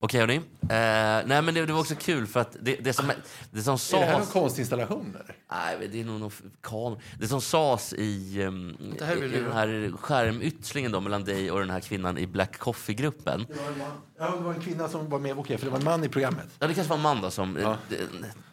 Okej hörni. Eh, nej men det, det var också kul för att det, det som, det som Är det här någon konstinstallation? Eller? Nej, det är nog någon kan. Det som sades i, um, Det i, i den här skärmytslingen då mellan dig och den här kvinnan i Black Coffee-gruppen. Ja, det var en kvinna som var med. Okej, för det var en man i programmet. Ja, det kanske var en man då som... Ja.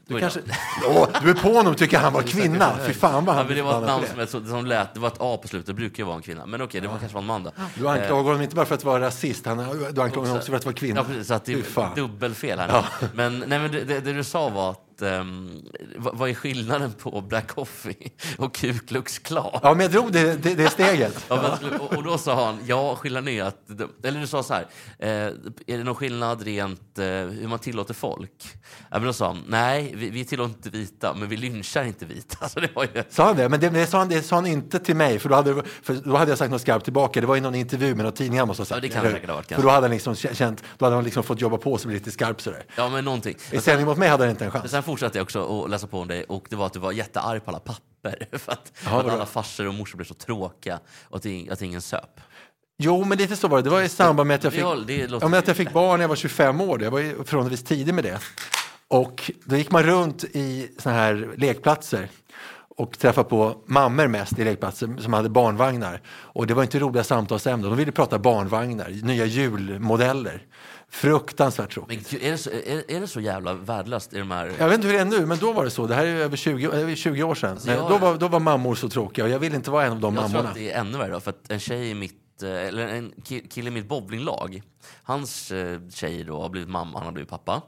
Du, kanske... Åh, du är på honom tycker han var kvinna. Fy fan vad Ja, han men det var ett namn som, som lät, det var ett A på slutet, det brukar ju vara en kvinna. Men okej, det var kanske var en man då. Du anklagar honom inte bara för att vara rasist, han, du anklagar honom också för att vara kvinna. Ja, precis, så att det är dubbelfel här nu. Ja. Men, nej, men det, det, det du sa var att, ehm, vad, är skillnaden på Black Coffee och Ku Klux Klan? Ja, men jag drog det, det, det steget. Ja, men, och, och då sa han, ja, skillnaden är att... Eller du sa så här, eh, är det någon skillnad rent eh, hur man tillåter folk? Ja, men då sa han, nej, vi, vi tillåter inte vita, men vi lynchar inte vita. Alltså, det var ju... Sa han det? Men det, det, sa han, det sa han inte till mig, för då hade, för då hade jag sagt något skarpt tillbaka. Det var i någon intervju med någon tidning han måste ha sagt. Ja, det kan säkert ha varit, För då hade han liksom känt, då hade han liksom fått jobba på sig lite skarp sådär. Ja, men någonting. I sändning mot mig hade han inte en chans. Sen fortsatte jag också att läsa på om dig och det var att du var jättearg på alla papper. För att, att vadå? alla farsor och morsor blev så tråkiga och att, att ingen söp. Jo, men lite så var det. Det var i samband med att jag fick, ja, att jag fick barn när jag var 25 år. Jag var ju förhållandevis tidig med det. Och då gick man runt i såna här lekplatser och träffade på mammor mest i lekplatser som hade barnvagnar. Och det var inte roliga samtalsämnen. De ville prata barnvagnar, nya julmodeller. Fruktansvärt tråkigt. Men är det, så, är, är det så jävla värdelöst i de här... Jag vet inte hur det är nu, men då var det så. Det här är över 20, över 20 år sedan. Jag- då, var, då var mammor så tråkiga och jag vill inte vara en av de Jag tror mammorna. att det är ännu värre då, för att en tjej i mitt, eh, eller en ki- kille i mitt bowlinglag, hans eh, tjej då har blivit mamma, han har blivit pappa.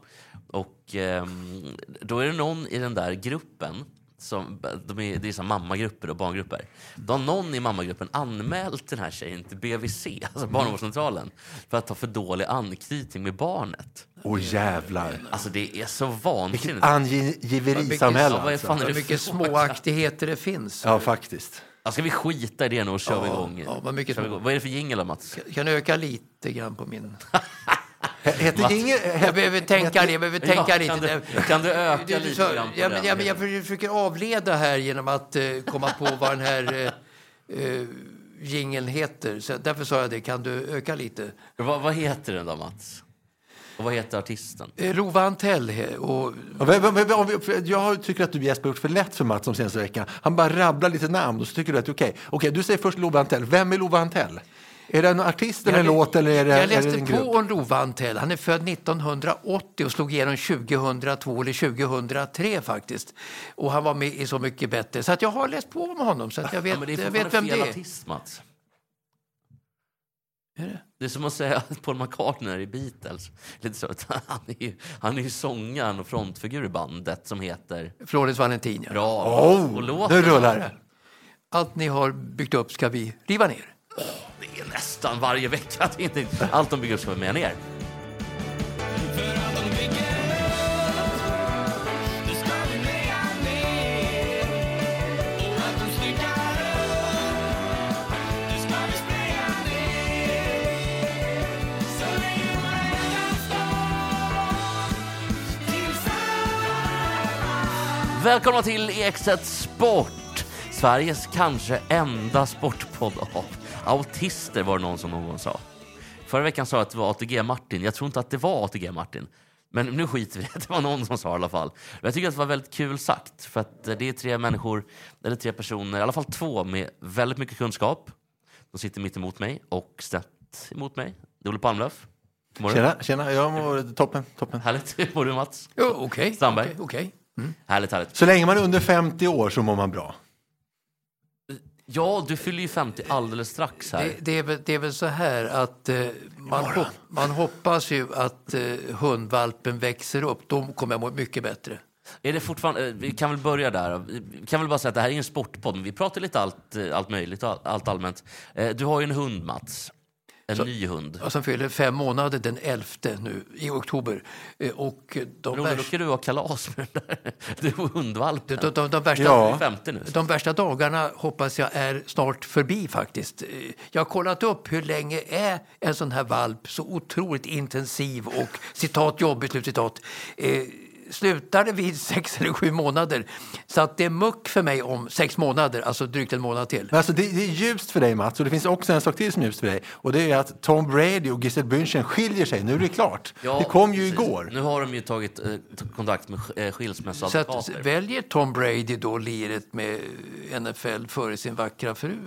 Och ehm, då är det någon i den där gruppen, som, de är, det är så här mammagrupper och barngrupper. Då har någon i mammagruppen anmält den här tjejen till BVC, alltså barnavårdscentralen, för att ha för dålig anknytning med barnet. Åh jävlar. Alltså det är så vansinnigt. Vilket angiverisamhälle Ja, alltså. fan är Vad det mycket småaktigheter det finns. Ja, faktiskt. Ja, ska vi skita i det nu och kör vi igång? ja, vad mycket Kör vi små- igång. vad är det för jingel då, Mats? Jag kan öka lite grann på min... Heter ingen... Jag behöver tänka det, jag behöver tänka Ja, lite. kan, du, kan du öka Du- du lite grann på ja, den? men, ja, men jag försöker avleda här genom att eh, komma på vad den här eh, eh, jingeln heter. Så därför sa jag det. Kan du öka lite? vad, vad heter den då, Mats? Och vad heter artisten? Eh, Rova Antell och Jag tycker att du Jesper gjort för lätt för Mats de senaste veckan. Han bara rabblar lite namn och så tycker du att okej. Okej, du säger först Love Antell. Vem är Love Antell? Är det en artist eller en Jag- låt eller är det, Jag är det läste en grupp? på om Rova Antell. Han är född 1980 och slog igenom 2002 eller 2003 faktiskt. Och han var med i Så mycket bättre. Så att jag har läst på om honom så att jag vet, ja, men det jag vet vem det är. artist, Mats. Är det? Det är som att säga att Paul McCartney är i Beatles. Lite så. att Han är ju, han är ju sångaren och frontfigur i bandet som heter... Florence Valentin. ja. Bra. Oh, och låten, nu rullar det. Allt ni har byggt upp ska vi riva ner. Det är nästan varje vecka. Det är inte, allt de bygger upp ska är med ner. Välkomna till Exet Sport! Sveriges kanske enda sportpodd av autister var det någon som någon sa. Förra veckan sa jag att det var ATG-Martin. Jag tror inte att det var ATG-Martin. Men nu skiter vi i det. Det var någon som sa i alla fall. Jag tycker att det var väldigt kul sagt. För att det är tre människor, eller tre personer, i alla fall två med väldigt mycket kunskap. De sitter mitt emot mig och snett emot mig. Det är Olle Palmlöf. Tjena, tjena. Jag mår toppen, toppen. Härligt. Hur mår du Mats? Jo, Okej. Strandberg. okej, okej. Härligt, härligt. Så länge man är under 50 år så mår man bra. Ja, du fyller ju 50 alldeles strax här. Det, det, är väl, det är väl så här att eh, man, hop, man hoppas ju att eh, hundvalpen växer upp. Då kommer jag må mycket bättre. Är det fortfarande, eh, vi kan väl börja där. Vi kan väl bara säga att det här är en sportpodd, men vi pratar lite allt, eh, allt möjligt allt allmänt. Eh, Du har ju en hund, Mats. En ny hund. Som fyller fem månader den 11 nu i oktober. Eh, Och de, Roger, då värsta, ska du ha kalas med den där. Du hundvalpen. de, de, de, värsta, Ja. Du är 50 nu. de värsta dagarna hoppas jag är snart förbi faktiskt. Eh, Jag har kollat upp hur länge är en sån här valp så otroligt intensiv och citat jobbig, slutcitat. Eh, slutar det vid sex eller sju månader. Så att det är muck för mig om sex månader, alltså drygt en månad till. Men alltså det, det är ljust för dig Mats och det finns också en sak till som är ljust för dig och det är att Tom Brady och Gisele Bündchen skiljer sig. Nu är det klart. Ja, det kom ju igår. Nu har de ju tagit eh, kontakt med eh, Så att, skilsmässoadvokater. väljer Tom Brady då liret med NFL före sin vackra fru?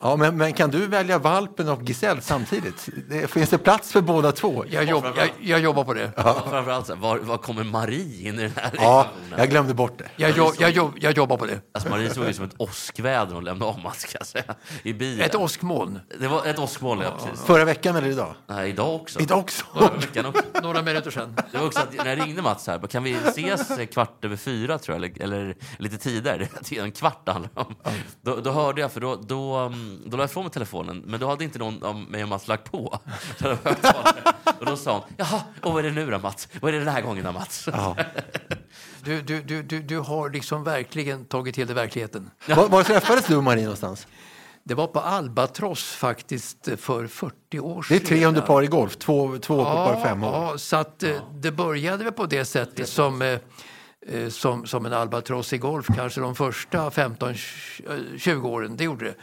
Ja, men, men kan du välja valpen och Giselle samtidigt? Det, finns det plats för båda två? Jag, jobb, jag, jag jobbar på det. Ja. Framförallt, var, var kommer Marie in i den här Ja, jag glömde bort det. Jag, jobb, jag, jobb, jag jobbar på det. Alltså Marie såg ut som ett åskväder hon lämnade av Mats, ska säga, i bilen. Ett åskmoln. Det var ett åskmoln, ja, precis. Förra veckan eller idag? Nej, idag också. Idag också. Förra veckan också. Några minuter sedan. Det var också att när jag ringde Mats här, kan vi ses kvart över fyra tror jag, eller, eller lite tidigare, en kvart handlar om. Då, då hörde jag, för då, då, mm, då la jag ifrån mig telefonen, men då hade inte någon av mig och Mats lagt på. Och då sa hon, jaha, och vad är det nu då Mats? Vad är det den här gången då Mats? Du, du, du, du, du har liksom verkligen tagit till dig verkligheten. Var, var träffades du och Marie någonstans? Det var på Albatross faktiskt för 40 år Det är sedan. 300 par i golf, två, två på par fem år. Ja, så att eh, det började väl på det sättet som, eh, eh, som, som en albatross i golf, kanske de första 15-20 åren. Det gjorde det.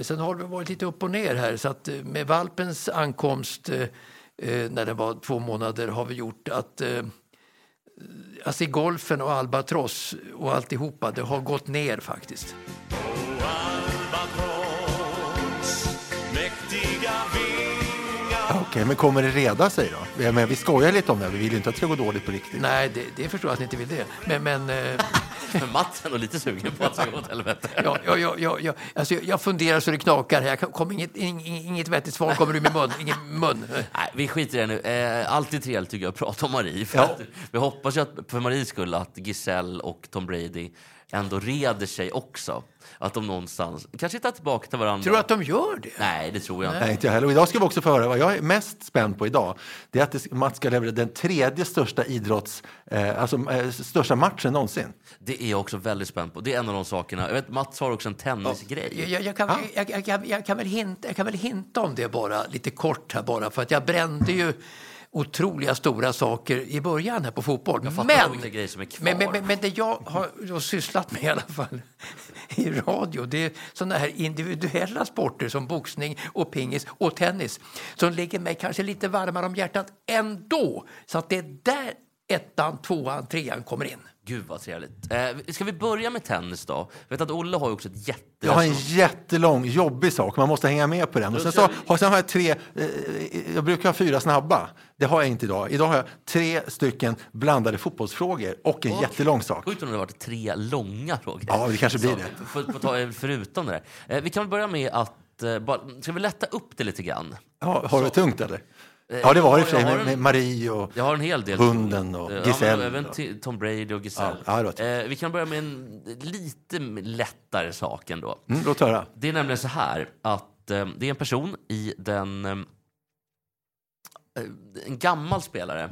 Sen har det varit lite upp och ner här, så att eh, med valpens ankomst eh, eh när den var två månader har vi gjort att eh, Alltså i golfen och albatross och alltihopa, det har gått ner faktiskt. Okej, men kommer det reda sig då? Jag menar, vi skojar lite om det, vi vill ju inte att det ska gå dåligt på riktigt. Nej, det, det förstår jag att ni inte vill det. Men, men eh, Men Mats är nog lite sugen på att det ska gå åt helvete. Ja, ja, ja, ja, ja. Alltså, jag- jag funderar så det knakar. här. Jag kan- kommer inget, inget, inget vettigt svar kommer ur min mun. Ingen mun. Nej, vi skiter i det nu. Eh, alltid trevligt tycker jag att prata om Marie. För Ja. att, vi hoppas ju att, för Maries skull att Giselle och Tom Brady ändå reder sig också. Att de någonstans kanske hittar tillbaka till varandra. Tror du att de gör det? Nej, det tror jag inte. Nej, inte jag heller. Och idag ska vi också få höra vad jag är mest spänd på idag. Det är att det, Mats ska leverera den tredje största idrotts, eh, alltså eh, största matchen någonsin. Det är jag också väldigt spänd på. Det är en av de sakerna. Jag vet, Mats har också en tennisgrej. Jag, jag, jag, kan, jag, jag, jag, jag, kan väl hinta, jag kan väl hinta om det bara, lite kort här bara. För att jag brände ju otroliga stora saker i början här på fotboll. Men, men, men, men, det jag har då sysslat med i alla fall i radio, det är sådana här individuella sporter som boxning och pingis och tennis som ligger mig kanske lite varmare om hjärtat ändå. Så att det är där ettan, tvåan, trean kommer in. Gud vad trevligt. Eh, ska vi börja med tennis då? Jag vet att Olle har ju också ett jätte... Jag har en jättelång, jobbig sak. Man måste hänga med på den. Och sen, så, har, sen har jag tre, eh, jag brukar ha fyra snabba. Det har jag inte idag. Idag har jag tre stycken blandade fotbollsfrågor och en jättelång sak. Sjukt om det har varit tre långa frågor. Ja, det kanske blir Så, det. För, för, ta, förutom det där. Eh, vi kan börja med att... Eh, bara, ska vi lätta upp det lite grann? Ja, har du det tungt eller? Ja, det var det för sig med, med Marie och... Jag har en hel del. Hunden och Ja, Giselle men även och- till Tom Brady och Giselle. Ja, ja, eh, vi kan börja med en lite lättare sak ändå. Mm, låt höra. Det är nämligen så här att eh, det är en person i den... Eh, en gammal spelare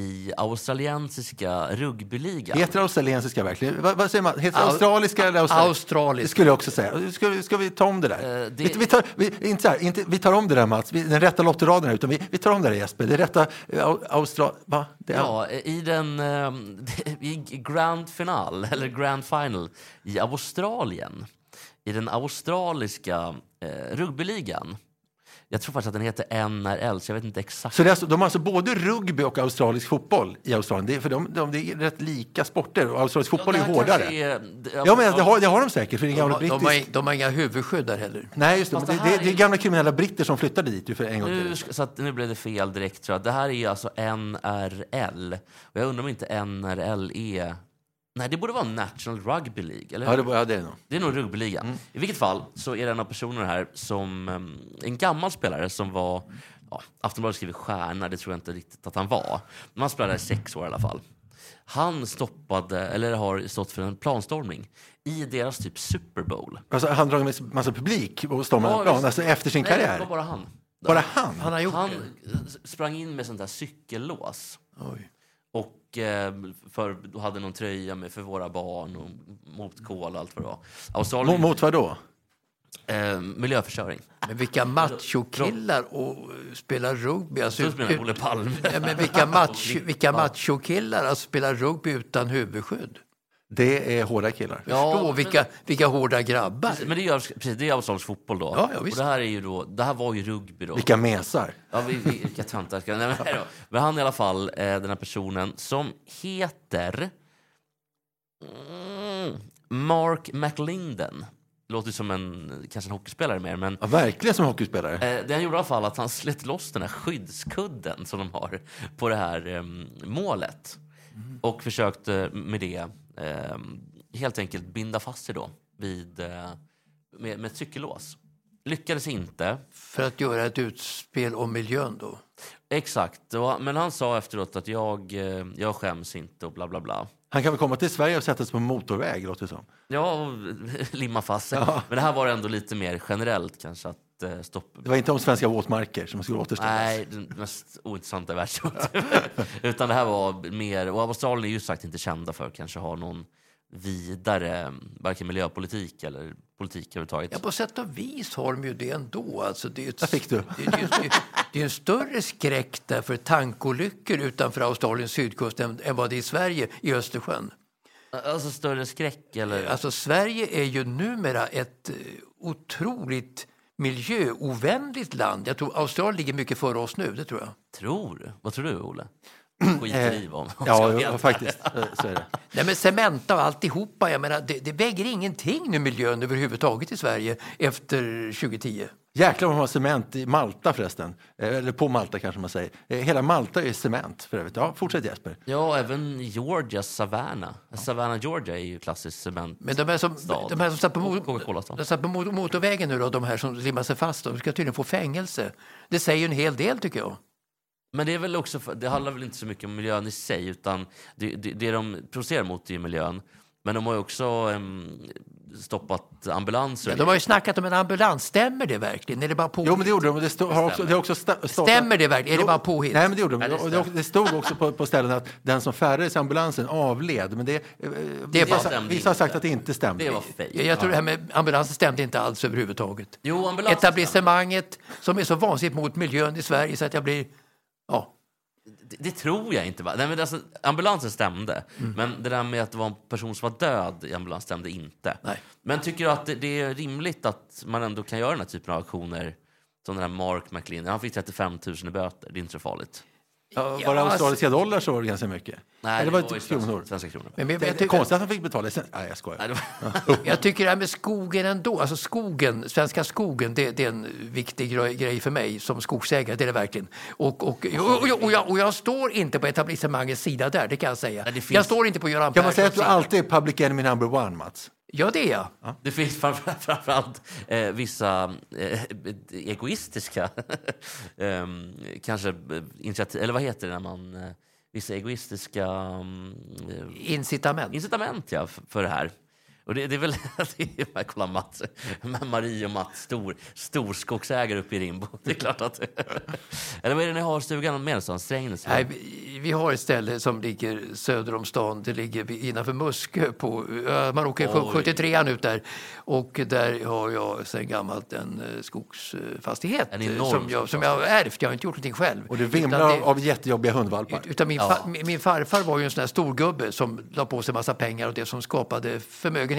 i australiensiska rugbyligan. Heter det australiensiska verkligen? Vad, vad säger man? Heter det Au- australiska eller australiensiska? Australisk. Det skulle jag också säga. Ska, ska vi ta om det där? Eh, det- Vi, vi, tar, vi, inte så här, inte, vi tar om det där Mats, vi, den rätta lottraden här, utan vi, vi tar om det där Jesper. Det rätta eh, au- Austral... Va? Det är, Ja, i den eh, i Grand Final, eller Grand Final i Australien. I den australiska eh, rugbyligan. Jag tror faktiskt att den heter NRL, så jag vet inte exakt. Så det är alltså, de har alltså både rugby och australisk fotboll i Australien. Det är, för de, de, det är rätt lika sporter och australisk fotboll Ja, är hårdare. är- det- Ja, men det har, det har de säkert, för det är De, gamla har- de, brittisk... har, de har inga huvudskydd där heller. Nej, just det. Fast det det, det, är är- gamla kriminella britter som flyttade dit för en gång Nu, så att, nu blev det fel direkt. Tror jag. Det här är alltså NRL. Och jag undrar om inte NRL är... Nej, det borde vara National Rugby League. Eller? Ja, det, ja, det är det nog. Det är nog rugbyliga. I vilket fall så är det en av personerna här som um, en gammal spelare som var, ja, Aftonbladet skriver stjärna, det tror jag inte riktigt att han var. Men han spelade i sex år i alla fall. Han stoppade, eller har stått för en planstormning i deras typ Super Bowl. Alltså, han drog med massa publik och stormade Ja, plan alltså, efter sin Nej, det karriär. var bara han. Bara han? Han har gjort Han det. sprang in med sånt där cykellås. Oj. Eh, för, då hade någon tröja med för våra barn och mot kol och allt vad det var. Australien, Mot, vad då? eh, miljöförstöring. Men vilka machokillar och spelar rugby. Alltså, Så menar ut- Olle Palme. Men vilka, match, vilka machokillar alltså, spelar rugby utan huvudskydd. Det är hårda killar. Ja, vilka, vilka hårda grabbar. Men det, gör, precis, det är australisk fotboll då. Ja, ja, och visst. det här, är ju då, det här var ju rugby då. Vilka mesar. Ja, vi, vi, vilka töntar. Nej, men, nej men han i alla fall, eh, den här personen som heter mm, Mark McLinden. Låter som en, kanske en hockeyspelare mer, men Ja, verkligen som hockeyspelare. Eh, det han gjorde i alla fall att han slet loss den här skyddskudden som de har på det här em, målet. Och försökte med det em, helt enkelt binda fast sig då vid, eh, med, med ett cykellås. Lyckades inte. För att göra ett utspel om miljön då. Exakt. Men han sa efteråt att jag, eh, jag skäms inte och bla bla bla. Han kan väl komma till Sverige och sätta sig på motorväg, låter det som. Ja, och limma fast sig. Men det här var ändå lite mer generellt kanske att stoppa. Det var inte om svenska våtmarker som skulle återställas. Nej, det mest ointressanta i. Utan det här var mer, och Australien är ju sagt inte kända för att kanske ha någon vidare, varken miljöpolitik eller politik överhuvudtaget. Ja, på sätt och vis har de ju det ändå. Alltså, det är ett, Där fick du. Det, är- det, är- det, är- det är en större skräck där för tankolyckor utanför Australiens sydkust än, än vad det är i Sverige i Östersjön. Alltså större skräck eller? Alltså Sverige är ju numera ett eh, otroligt miljöovänligt land. Jag tror Australien ligger mycket före oss nu, det tror jag. Tror? Vad tror du, Olle? Skiter vad om Ja, ja, faktiskt. Eh, Så är det. Nej men Cementa och alltihopa, jag menar, det, det väger ingenting nu miljön överhuvudtaget i Sverige efter 2010. Jäklar vad de har cement i Malta förresten. Eh, Eller på Malta kanske man säger. Eh, Hela Malta är cement för övrigt. Ja, fortsätt Jesper. Ja, även Georgias Savannah. Savannah, Georgia är ju klassisk cement. Men de här som, Stad. de här som satt på, på mo- motorvägen nu då, de här som limmar sig fast, de ska tydligen få fängelse. Det säger ju en hel del tycker jag. Men det är väl också, för, det handlar väl inte så mycket om miljön i sig, utan det, det, det de provocerar mot är miljön. Men de har ju också em, stoppat ambulanser. Ja, de har ju snackat om en ambulans, stämmer det verkligen? Är det bara på... Jo, men det gjorde de. Det, stod, har också, det har också stått Stämmer det verkligen? Är det bara påhitt? Nej, men det gjorde de. Det det, stod också på, på ställen att den som färdades i ambulansen avled. Men det, eh, Det vissa, stämde vissa har sagt att det inte stämde. Det var fejk. Jag, jag tror det här med ambulansen stämde inte alls överhuvudtaget. Jo, ambulansen Etablissemanget som är så vansinnigt mot miljön i Sverige så att jag blir... Ja, Det, det tror jag inte. Va? Nej, men alltså, ambulansen stämde, Mm. men det där med att det var en person som var död i ambulans stämde inte. Nej. Men tycker du att det, det är rimligt att man ändå kan göra den här typen av aktioner? Som den här Mark McLean. Han fick 35 000 i böter. Det är inte så farligt. Ja, var det Ja, australiska dollar så var det ganska mycket. Nej, Eller var ju det svenska, kronor? svenska kronor. men, men, Det jag, tycker, konstigt att han fick betala. Sen, nej, jag skojar. Nej, det var... jag tycker det här med skogen ändå, alltså skogen, svenska skogen, det, det är en viktig grej, för mig som skogsägare, det är det verkligen. Och, och, och, och, och, jag, och jag står inte på etablissemangets sida där, det kan jag säga. Nej, det finns- Jag står inte på Göran Kan man säga att du alltid är public enemy number one, Mats? Ja, det är jag. Det finns framför, framförallt eh, vissa eh, egoistiska eh, kanske initiativ, eller vad heter det när man, eh, vissa egoistiska eh, Incitament. incitament ja, för, för det här. Och det, det är väl, kollar Mats, Marie och Mats, stor, stor skogsägare uppe i Rimbo. Det är klart att... Eller vad är det ni har stugan med någonstans? Strängnäs? va? Nej, vi, vi har ett ställe som ligger söder om stan. Det ligger innanför Muskö. På, man åker Oj. 73 ut där. Och där har jag sedan gammalt en eh, skogsfastighet. En enorm som, jag, som jag har ärvt. Jag har inte gjort någonting själv. Och det Utan vimlar det- av, jättejobbiga hundvalpar. Utan min, fa, min min farfar var ju en sån här storgubbe som la på sig massa pengar och det som skapade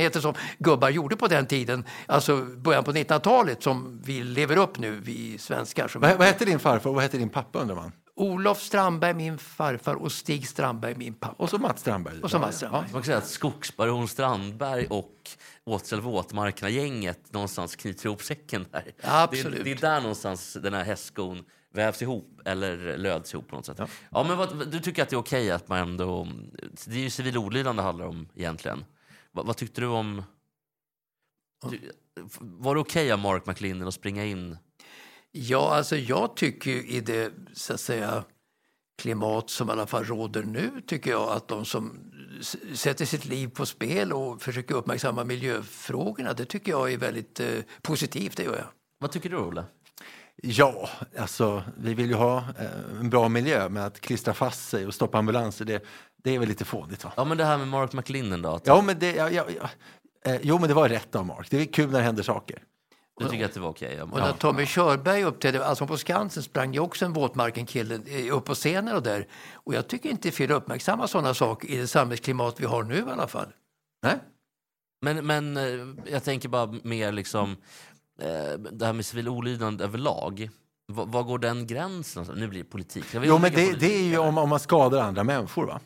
förmögenheter som gubbar gjorde på den tiden, alltså början på 1900-talet som vi lever upp nu, vi svenskar. Som Vad, vad hette din farfar och vad hette din pappa undrar man? Olof Strandberg, min farfar och Stig Strandberg, min pappa. Och så Mats Strandberg. Och så Mats Strandberg. Man kan säga att Skogsbaron Strandberg och Åtsel Våtmarknad-gänget någonstans knyter ihop säcken där. Absolut. Det, det är där någonstans den här hästskon vävs ihop eller löds ihop på något sätt. Ja. men vad, du tycker att det är okej att man ändå... Det är ju civil olydnad det handlar om egentligen. Vad, vad tyckte du om... Du, var det okej av Mark McLinden att springa in? Ja, alltså jag tycker ju i det så att säga klimat som i alla fall råder nu tycker jag att de som sätter sitt liv på spel och försöker uppmärksamma miljöfrågorna, det tycker jag är väldigt eh, positivt. Det gör jag. Vad tycker du, Olle? Ja, alltså vi vill ju ha eh, en bra miljö, men att klistra fast sig och stoppa ambulanser, det, det är väl lite fånigt va? Ja, men det här med Mark McLinnon då? Att Ja, men det, ja, ja, ja. Eh, jo, men det var rätt av Mark. Det är kul när det händer saker. Du tycker att det var okej? ja. Och när Tommy Körberg uppträdde, alltså på Skansen sprang ju också en Våtmarken-kille eh, upp på scenen och där. Och jag tycker inte det är fel att uppmärksamma sådana saker i det samhällsklimat vi har nu i alla fall. Nej? Men, men eh, jag tänker bara mer liksom, eh, det här med civil olydnad överlag. Var, var går den gränsen? Nu blir det politik. Jo, men det, det är politik ju om, om man skadar andra människor va?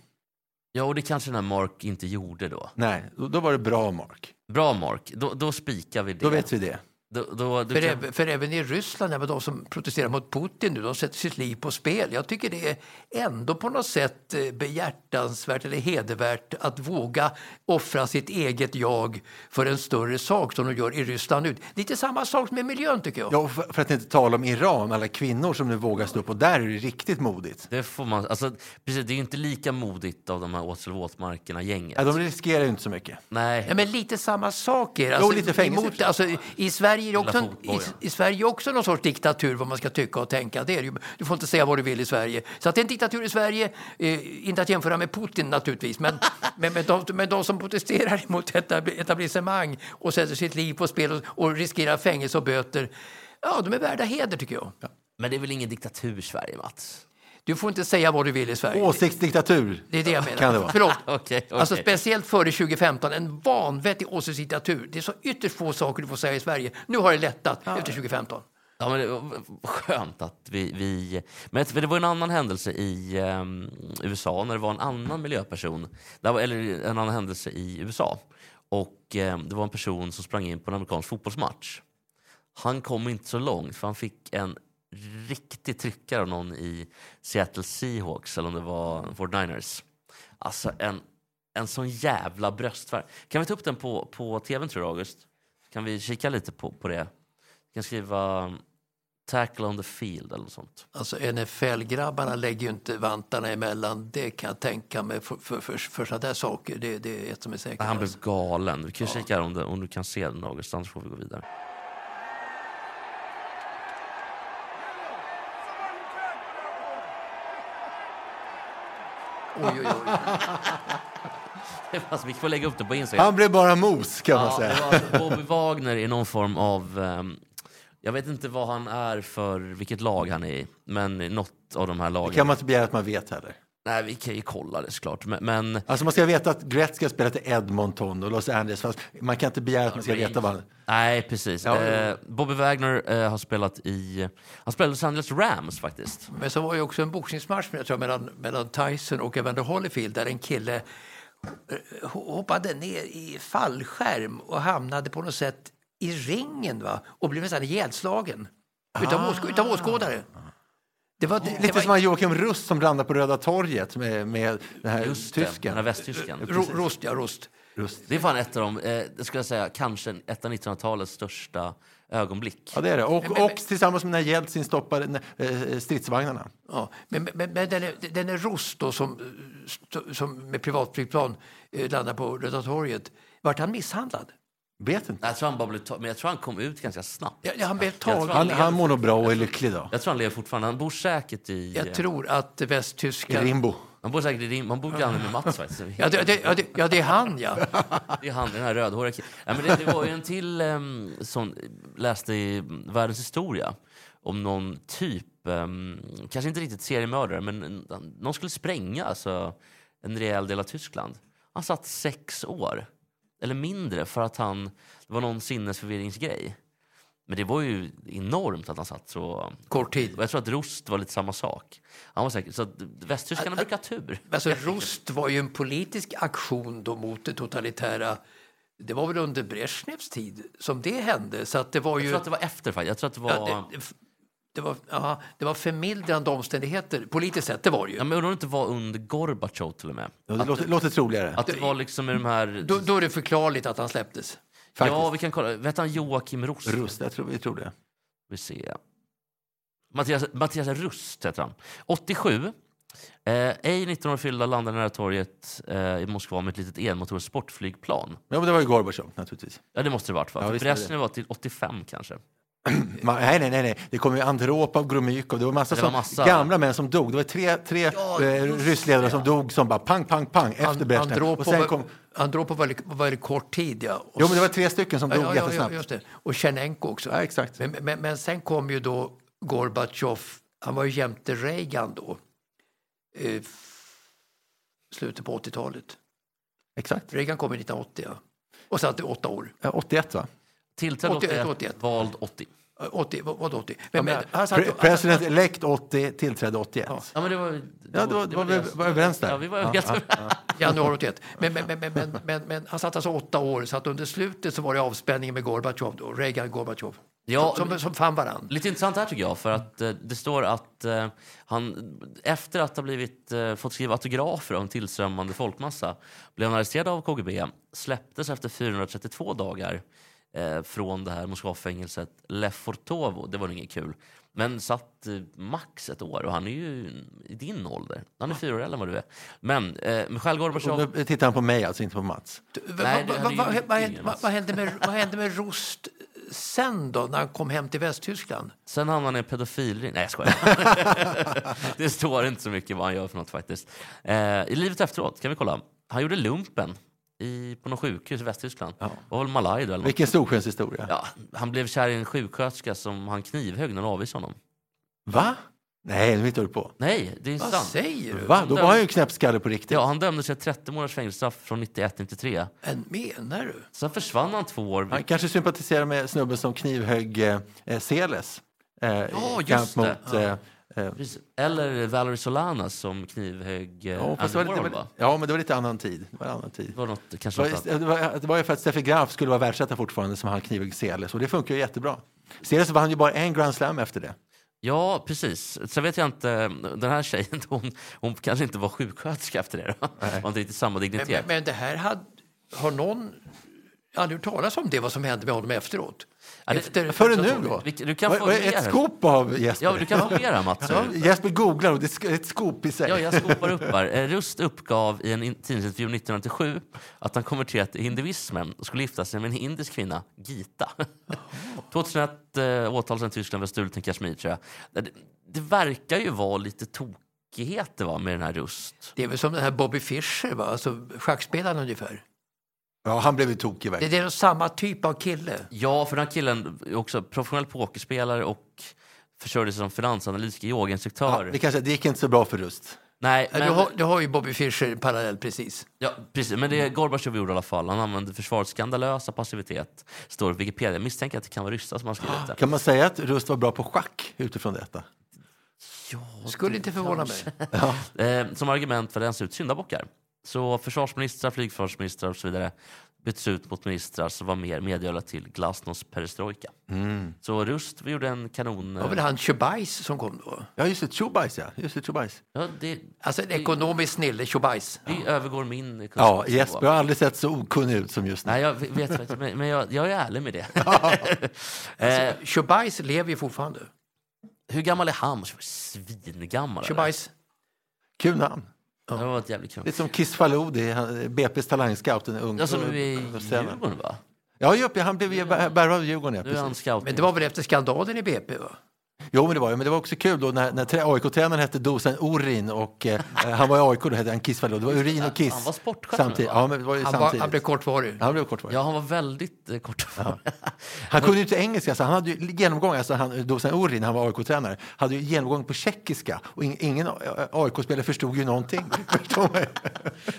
Ja, och det kanske den här Mark inte gjorde då. Nej, då, då var det bra Mark. Bra Mark, då, då spikar vi det. Då vet vi det. Då, då, För, kan... även, för även i Ryssland, även de som protesterar mot Putin nu, de sätter sitt liv på spel. Jag tycker det är ändå på något sätt eh, behjärtansvärt eller hedervärt att våga offra sitt eget jag för en större sak som de gör i Ryssland nu. Lite samma sak med miljön tycker jag. Ja, för, för att inte tala om Iran, alla kvinnor som nu vågar stå upp och där är det riktigt modigt. Det får man, alltså, precis, det är ju inte lika modigt av de här Åsele Våtmarkerna-gänget. Ja, de riskerar ju inte så mycket. Nej, Ja, men lite samma saker. Alltså, lite fängelse. emot- alltså, I Sverige det också, Lilla i, i Sverige också någon sorts diktatur vad man ska tycka och tänka. Det är ju. Du får inte säga vad du vill i Sverige. Så att det är en diktatur i Sverige, eh, inte att jämföra med Putin naturligtvis, men, men, men, de, men de som protesterar mot etabli- etablissemang och sätter sitt liv på spel och, och riskerar fängelse och böter, ja, de är värda heder tycker jag. men det är väl ingen diktatur Sverige, Mats? Du får inte säga vad du vill i Sverige. Åsiktsdiktatur Det är det jag menar. kan det vara. Förlåt. Okej, okej. Alltså speciellt före 2015, en vanvettig åsiktsdiktatur. Det är så ytterst få saker du får säga i Sverige. Nu har det lättat efter 2015. Ja, men det var skönt att vi... vi men det var en annan händelse i ehm, USA när det var en annan miljöperson. Det var, eller en annan händelse i USA. Och ehm, Det var en person som sprang in på en amerikansk fotbollsmatch. Han kom inte så långt för han fick en riktig tryckare av någon i Seattle Seahawks eller om det var 49ers. Alltså en, en sån jävla bröstvärk. Kan vi ta upp den på, på tvn tror du August? Kan vi kika lite på, på det? Vi kan skriva um, tackle on the field eller något sånt. Alltså NFL-grabbarna lägger ju inte vantarna emellan. Det kan jag tänka mig för, för, för, för sådana där saker. Det, det är ett som är säkert. Han blev galen. Vi kan kika här om, det, om du kan se den August, annars får vi gå vidare. Oj, oj, oj. Alltså, vi får lägga upp det på Instagram. Han blev bara mos kan man Ja, säga. det var Bobby Wagner i någon form av... ehm, jag vet inte vad han är för, vilket lag han är i, men i något av de här lagen. Det kan man inte begära att man vet heller. Nej, vi kan ju kolla det såklart. Men, men Alltså man ska veta att Gretzky har spelat i Edmonton och Los Angeles. Fast man kan inte begära att man ska veta vad nej, precis. Ja, eh, Bobby Wagner eh, har spelat i... Han spelade Los Angeles Rams faktiskt. Men så var ju också en boxningsmatch jag tror, mellan, mellan Tyson och Evander Holyfield där en kille eh, hoppade ner i fallskärm och hamnade på något sätt i ringen va? och blev nästan ihjälslagen utav, åsk- utav åskådare. Det var, det, det Lite var, som han Joakim Rust som landade på Röda torget med, med den här Just det, den här tysken. västtysken. ro, rost, ja, rost. Rust. Det är fan ett av de, eh, det skulle jag säga, kanske ett av 1900-talets största ögonblick. Ja, det är det. Och, Men- men- och tillsammans med när Jeltsin stoppade eh, stridsvagnarna. Ja, men, men, men den, är, den är Rost då som, st- som med privatflygplan eh, landar på Röda torget. Vart han misshandlad? Vet inte. Jag tror han bara blev men jag tror han kom ut ganska snabbt. Ja, han blev tagen. Han, han mår nog bra och är lycklig då. Jag tror han lever fortfarande. Han bor säkert i... Jag tror att I Västtyskland... Rimbo. Han bor säkert i Rim. Han bor granne med Mats faktiskt. Ja det, det, ja, det, ja, det är han, ja. Det är han, den här rödhåriga killen. Ja, men det, det var ju en till um, som läste i Världens historia om någon typ, ehm, kanske inte riktigt seriemördare, men en- någon skulle spränga alltså, en rejäl del av Tyskland. Han satt sex år, eller mindre, för att han, det var någon sinnesförvirringsgrej. Men det var ju enormt att han satt så... Kort tid. Och jag tror att Rust var lite samma sak. Han var säker, så att västtyskarna brukar tur. Alltså, Rost var ju en politisk aktion då mot det totalitära. Det var väl under Brezjnevs tid som det hände. Så att det var Jag ju... tror att det var efter. Jag tror att det var... ja, det, det, var, ja, det var förmildrande omständigheter, politiskt sett. Det var det ju. Ja, men undrar om det inte var under Gorbatjov till och med? Ja, det låter, låter troligare. Att det var liksom med de här... Då, då är det förklarligt att han släpptes. Faktiskt. ja, vi kan kolla. Vet han Joakim Rust? Rust, jag tror, vi tror det. Vi ser. Mattias, Mattias Rust heter han. 87. Eh, ej 19 år fyllda landade nära torget eh, i Moskva med ett litet elmotor sportflygplan. Ja, men det var ju Gorbatjov naturligtvis. Ja, det måste det varit va? Ja. Brezhnev var till 85 kanske. Nej, nej, nej, nej. Det kom ju Andropov, Gromykov, det var massa, Det var massa. gamla män som dog. Det var tre, tre Ja, eh, ryssledare som dog som bara pang, pang, pang efter. Och Andropov, kom, Andropov var, var väldigt kort tid, ja. Och jo, men det var tre stycken som Ja, dog ja, ja, jättesnabbt. det. Och Tjernenko också. Ja, exakt. Men, men, men sen kom ju då Gorbatjov, han var ju jämte Reagan då. Eh, f- slutet på 80-talet. Exakt. Reagan kom i 1980 ja. Och satt i åtta år. Ja, 81 va? Tillträdd 81, 81, 81. vald 80. Eh, 80, vad vad 80? Men, men, han satt, Pre- President elect 80, tillträdde 81. Ja, Ja, men det var, det det var, det var, vi det. var överens där. Ja, vi var överens. januari 81. Men, men, men, men, men, men, men han satt alltså åtta år, så att under slutet så var det avspänning med Gorbatjov då, Reagan Gorbatjov. Ja, som, som, som fann varandra. Lite intressant här tycker jag, för att eh, det står att eh, han efter att ha blivit, eh, fått skriva autografer av en tillströmmande folkmassa blev han arresterad av KGB, släpptes efter 432 dagar eh, från det här Moskvafängelset Lefortovo. Det var inget kul. Men satt eh, max ett år och han är ju i din ålder. Han är fyra år äldre än vad du är. Men eh, Mikhail Gorbatjov... Och nu tittar han på mig, alltså inte på Mats. Nej, vad, hände med, vad hände med Rust sen då, när han kom hem till Västtyskland? Sen hamnade han i en pedofilring. Nej, jag skojar. det står inte så mycket vad han gör för något faktiskt. Eh, I livet efteråt kan vi kolla. Han gjorde lumpen i, på något sjukhus i Västtyskland. Ja. var väl Malaj då eller. Vilken solskenshistoria. Ja, han blev kär i en sjuksköterska som han knivhögg när hon avvisade honom. Va? Nej, nu hittar du på. Nej, det är Vad sant. säger du? Va? Då var han ju knäppskalle på riktigt. Ja, han dömdes till 30 månaders fängelsestraff från 91 till 93. Men menar du? Sen försvann han två år. Han kanske sympatiserar med snubben som knivhögg eh, eh, Seles. Eh, Ja, just kamp det. mot, eh, eh. Eller Valerie Solanas som knivhögg eh, ja, det Andy var lite, Warhol, va? ja, men det var lite annan tid. Det var, annan tid. Det var något, Det kanske var, något annat. det, var, det var ju för att Steffi Graf skulle vara världsetta fortfarande som han knivhögg Seles och det funkar ju jättebra. Seles vann ju bara en Grand Slam efter det. Ja, precis. Sen vet jag inte, den här tjejen, hon, hon kanske inte var sjuksköterska efter det. Då. Var inte riktigt samma Men, men, dignitet. men det här hade, har någon aldrig hört talas om det, vad som hände med honom efteråt? Ja, det- Efter, Före nu då? Du kan få ett scoop av Jesper. Ja, du kan få mer Mats. Ja, Jesper googlar och det är ett scoop i sig. Ja, jag skopar upp här. Eh, Rust uppgav i en in- tidningsintervju 1997 att han konverterat till hinduismen och skulle gifta sig med en indisk kvinna, Gita. 2001 eh, åtalades han i Tyskland för stulet en Kashmir, tror jag. Det, det verkar ju vara lite tokigheter va, med den här Rust. Det är väl som den här Bobby Fischer, va? Alltså, schackspelaren ungefär. Ja, han blev ju tokig Det, verkligen. det är nog samma typ av kille. Ja, för den här killen är också professionell pokerspelare och försörjde sig som finansanalytiker, Ja, yogainstruktör. kan säga, det gick inte så bra för Rust. Nej, Men... Du, har, du har ju Bobby Fischer parallell precis. ja, precis, men det Gorbatjov gjorde i alla fall. Han använde försvarets skandalösa passivitet, står det på Wikipedia. Jag misstänker att det kan vara ryssar som har skrivit det. Kan man säga att Rust var bra på schack utifrån detta? Ja, Skulle inte förvåna mig. eh, som argument för att rensa ut syndabockar. Så försvarsministrar, flygförsvarsministrar och så vidare byttes ut mot ministrar som var mer medgörliga till glasnost perestrojka. Så Rust vi gjorde en kanon... Det var väl han Chubais som kom då? Ja, just det, Chubais ja. Just det, Chubais. Ja, det, Alltså en ekonomisk snille, Chubais. det övergår min Ja, kunskapsnivå. Jesper har aldrig sett så okunnig ut som just nu. Nej, jag vet, men jag, jag är ärlig med det. eh, Chubais lever ju fortfarande. hur gammal är han? Svingammal. Chubais. Kul namn. Det var ett jävligt kul. Lite som Kiss Faludi, BP's talangscout. En ung, Alltså nu är i. Djurgården va? Ja, Jupp, han blev ju värvad av Djurgården. Ja, precis. Men det var väl efter skandalen i BP? Va? Jo, men det var. Men det var också kul då när, när trä- AIK-tränaren hette Dosen Orin och eh, han var i AIK, då hette han Kiss. Det var Urin och Kiss. Han var sportchef, Samtidigt. Ja, men det var ju Han, var, samtidigt. han blev kortvarig. Han blev kortvarig. Ja, han var väldigt eh, kort. Han kunde ju inte engelska, så han hade ju genomgång, alltså han, Dosen Orin, han var AIK-tränare, hade ju genomgång på tjeckiska och ing, ingen AIK-spelare förstod ju någonting.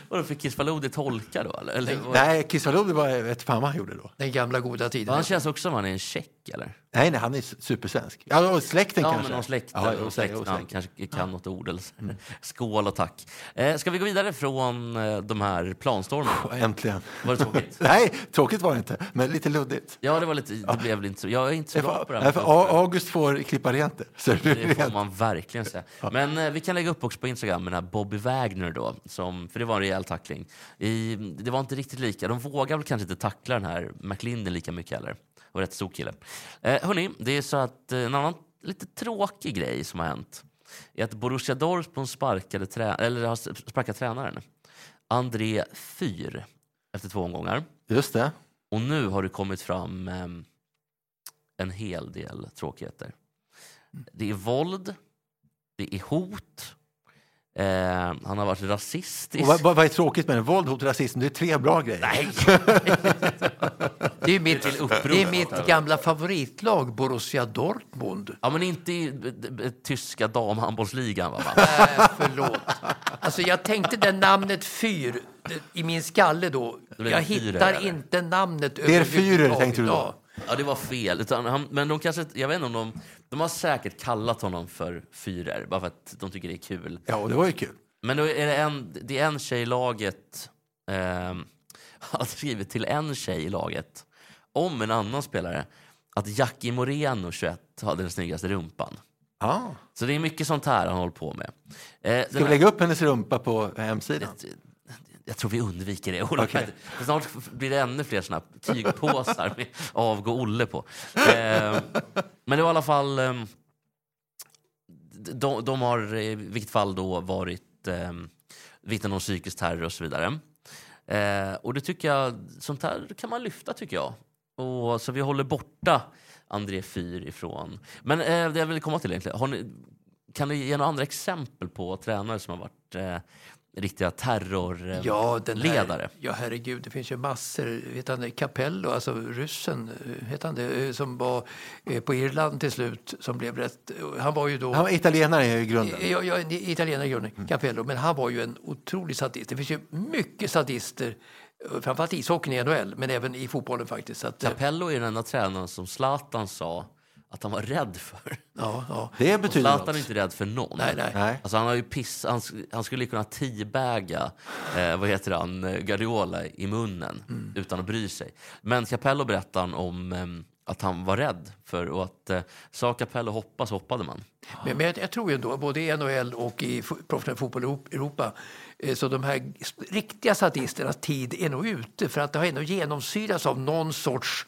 Vadå, fick Kiss Faludi tolka då? Eller? eller var- Nej, Kiss Faludi var, vet fan vad han gjorde då. Den gamla goda tiden. Han känns också som han är en tjeck, eller? Nej, nej, han är supersvensk. Ja, och släkten Ja, kanske. men släkt, Ja, ja, säkert, släkt jo, han säkert. kanske kan något ord. Eller... så. Skål och tack. Eh, ska vi gå vidare från eh, de här planstormarna? Äntligen. Var det tråkigt? Nej, tråkigt var det inte, men lite luddigt. Ja, det var lite, det blev inte så. Jag är inte så bra på det här. August får klippa rent det. Så det Det får rent. man verkligen säga. Men eh, vi kan lägga upp också på Instagram med den här Bobby Wagner då, som, för det var en rejäl tackling. I, det var inte riktigt lika. De vågar väl kanske inte tackla den här McLinden lika mycket heller. Och rätt stor kille. Eh, hörni, det är så att eh, en annan lite tråkig grej som har hänt är att Borussia Dortmund sparkade trä, eller har sparkat tränaren. André Fyr efter två omgångar. Just det. Och nu har det kommit fram eh, en hel del tråkigheter. Det är våld, det är hot, eh, han har varit rasistisk. Och vad, vad, vad är tråkigt med det? Våld, hot rasism, det är tre bra grejer. Nej! Det är mitt, det är mitt gamla favoritlag, Borussia Dortmund. Ja, men inte i tyska damhandbollsligan. Va? Nej, förlåt. Alltså, jag tänkte det namnet Fyr i min skalle då. Jag hittar eller? inte namnet Det är överhuvudtaget. tänkte du då? Ja. Ja, det var fel. Utan han, men de kanske, jag vet inte om de, de har säkert kallat honom för Führer, bara för att de tycker det är kul. Ja, och det var ju kul. Men då är det, en, det är en tjej i laget, eh, har skrivit till en tjej i laget om en annan spelare att Jackie Moreno, 21, hade den snyggaste rumpan. Ja. Så det är mycket sånt här han håller på med. Eh, Ska vi lägga upp hennes rumpa på hemsidan? Jag tror vi undviker det. Okej. För Snart blir det ännu fler såna tygpåsar med avgå Olle på. Eh, men det var i alla fall... Eh, de, de har i vilket fall då varit eh, vittnen om psykisk terror och så vidare. Eh, och det tycker jag, sånt här kan man lyfta tycker jag. Och, så vi håller borta André Fyr ifrån. Men eh, det jag vill komma till egentligen, ni, kan ni ge några andra exempel på tränare som har varit eh, riktiga terrorledare? Ja, den här, ledare? ja, herregud, det finns ju massor. Vet han, Capello, alltså ryssen, eh, heter han det, eh, som var eh, på Irland till slut, som blev rätt... Han var ju då... Han var italienare i grunden. Ja, ja, en italienare i grunden, Capello, men han var ju en otrolig sadist. Det finns ju mycket sadister, framförallt i ishockeyn i NHL, men även i fotbollen faktiskt. Att, Capello är den enda tränaren som Zlatan sa att han var rädd för. ja, ja. Det betyder Zlatan är inte rädd för någon. Nej, nej. Nej. Alltså han har ju piss, han, han skulle kunna teabaga, eh, vad heter han, eh, Guardiola i munnen Mm. utan att bry sig. Men Capello berättar om eh, att han var rädd för och att eh, sa Capello hoppa så hoppade man. Men, men jag, jag tror ju ändå, både i NHL och i professionell fotboll i Europ- Europa, eh, så de här riktiga sadisternas tid är nog ute för att det har ändå genomsyrats av någon sorts